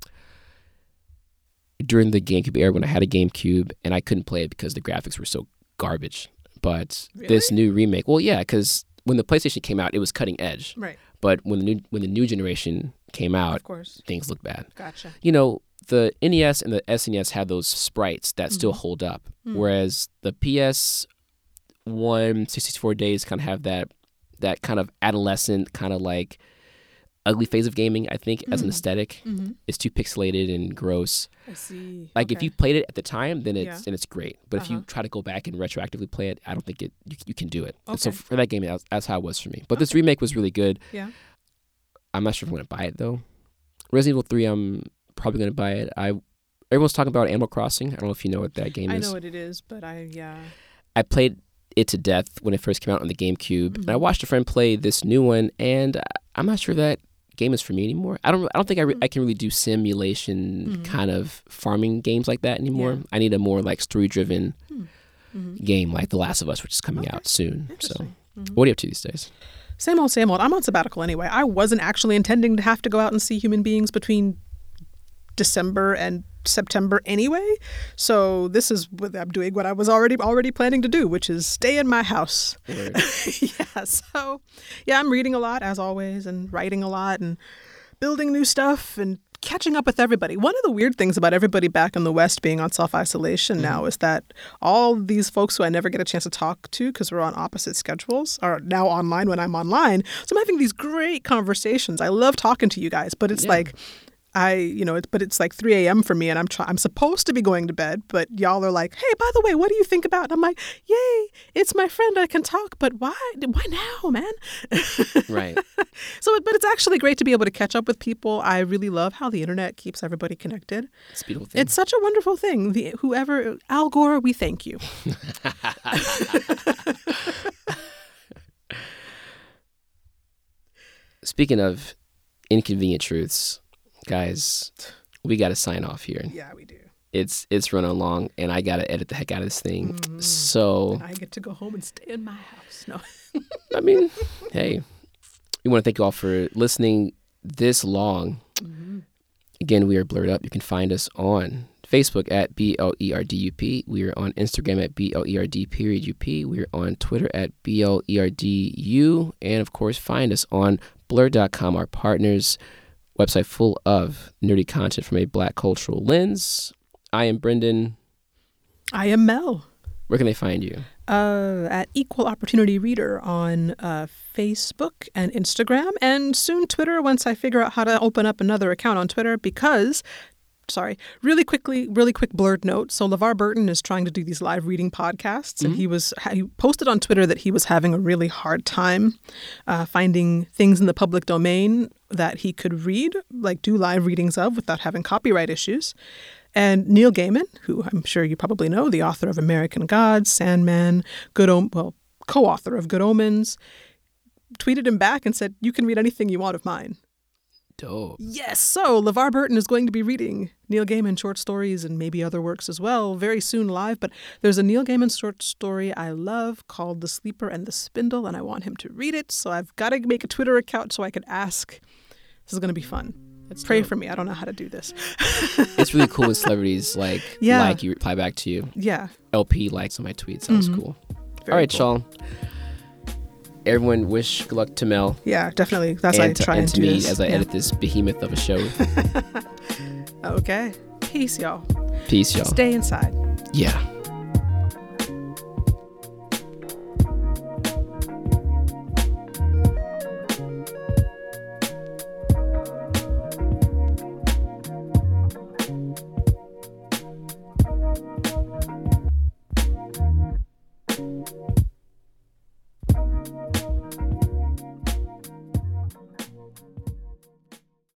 during the GameCube era when I had a GameCube, and I couldn't play it because the graphics were so garbage. But this new remake, well, yeah, because when the PlayStation came out, it was cutting edge. Right. But when the new when the new generation came out, Of course. things look bad. Gotcha. You know, the NES and the SNES had those sprites that Mm-hmm. still hold up, Hmm. whereas the PS one 64 days kind of have that that kind of adolescent kind of like ugly phase of gaming. I think as an aesthetic, Mm-hmm. it's too pixelated and gross. I see. Like if you played it at the time, then it's Yeah. then it's great. But if you Uh-huh. try to go back and retroactively play it, I don't think it you, you can do it. And So for that game, that's, that's how it was for me. But this remake was really good. Yeah. I'm not sure if I'm going to buy it though. Resident Evil 3, I'm probably going to buy it. I everyone's talking about Animal Crossing. I don't know if you know what that game I is. I know what it is, but I yeah. I played it to death when it first came out on the GameCube, and I Mm-hmm. watched a friend play this new one, and I'm not sure that game is for me anymore. I don't. I don't think I, re- Mm. I can really do simulation kind of farming games like that anymore. Mm-hmm. Yeah. I need a more like story driven Mhm. game like The Last of Us, which is coming Okay. out soon. So, Mm-hmm. what are you up to these days? Same old, same old. I'm on sabbatical anyway. I wasn't actually intending to have to go out and see human beings between December and September anyway. So this is what I'm doing what I was already already planning to do, which is stay in my house. Word. yeah, so yeah, I'm reading a lot as always and writing a lot and building new stuff and catching up with everybody. One of the weird things about everybody back in the West being on self isolation mm-hmm. now is that all these folks who I never get a chance to talk to because we're on opposite schedules are now online when I'm online. So I'm having these great conversations. I love talking to you guys, but it's Yeah. like I, you know, it, but it's like 3 a.m. for me, and I'm try- I'm supposed to be going to bed, but y'all are like, hey, by the way, what do you think about? And I'm like, yay, it's my friend, I can talk, but why, why now, man? right. So, but it's actually great to be able to catch up with people. I really love how the internet keeps everybody connected. It's a beautiful thing. It's such a wonderful thing. The, whoever, Al Gore, we thank you. Speaking of inconvenient truths, guys, we got to sign off here. Yeah, we do. It's it's running long, and I got to edit the heck out of this thing. Mm-hmm. So I get to go home and stay in my house. No. I mean, hey, we want to thank you all for listening this long. Again, we are Blerd Up. You can find us on Facebook at B L E R D U P. We are on Instagram at B L E R D period U P. We are on Twitter at B L E R D U. And of course, find us on blur.com, our partners website full of nerdy content from a black cultural lens. I am Brendan. I am Mel. Where can they find you? uh, at Equal Opportunity Reader on uh, Facebook and Instagram, and soon Twitter once I figure out how to open up another account on Twitter because. Sorry, really quickly, really quick Blerd note. So LeVar Burton is trying to do these live reading podcasts, and he was he posted on Twitter that he was having a really hard time uh, finding things in the public domain that he could read, like do live readings of, without having copyright issues. And Neil Gaiman, who I'm sure you probably know, the author of American Gods, Sandman, Good Om- well, co-author of Good Omens, tweeted him back and said, "You can read anything you want of mine." Dope. Yes, so LeVar Burton is going to be reading Neil Gaiman short stories and maybe other works as well very soon live. But there's a Neil Gaiman short story I love called The Sleeper and the Spindle, and I want him to read it. So I've got to make a Twitter account so I could ask. This is going to be fun. Pray for me. I don't know how to do this. It's really cool when celebrities like Yeah. like you reply back to you. yeah. El-P likes on my tweets. That was mm-hmm. cool. very All right, cool. y'all. Everyone, wish good luck to Mel Yeah, definitely. That's and I to, try and and, to do me this. as I Yeah. edit this behemoth of a show. Okay. Peace, y'all. Peace, y'all. Stay inside. Yeah.